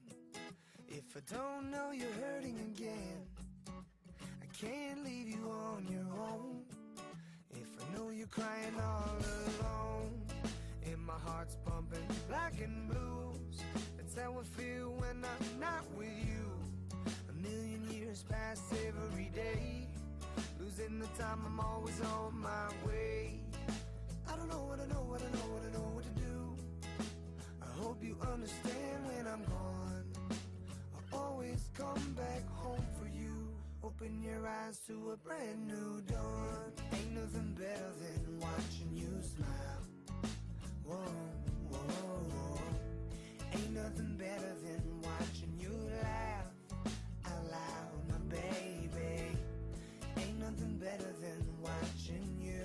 Speaker 1: If I don't know you're hurting again I can't leave you on your own If I know you're crying all alone And my heart's pumping black and blues. That's how I feel when I'm not with you. A million years pass every day. Losing the time, I'm always on my way. I don't know what I know, what I know, what I know what to do. Hope you understand when I'm gone. I'll always come back home for you. Open your eyes to a brand new dawn. Ain't nothing better than watching you smile. Whoa, whoa, whoa. Ain't nothing better than watching you laugh out loud, my baby. Ain't nothing better than watching you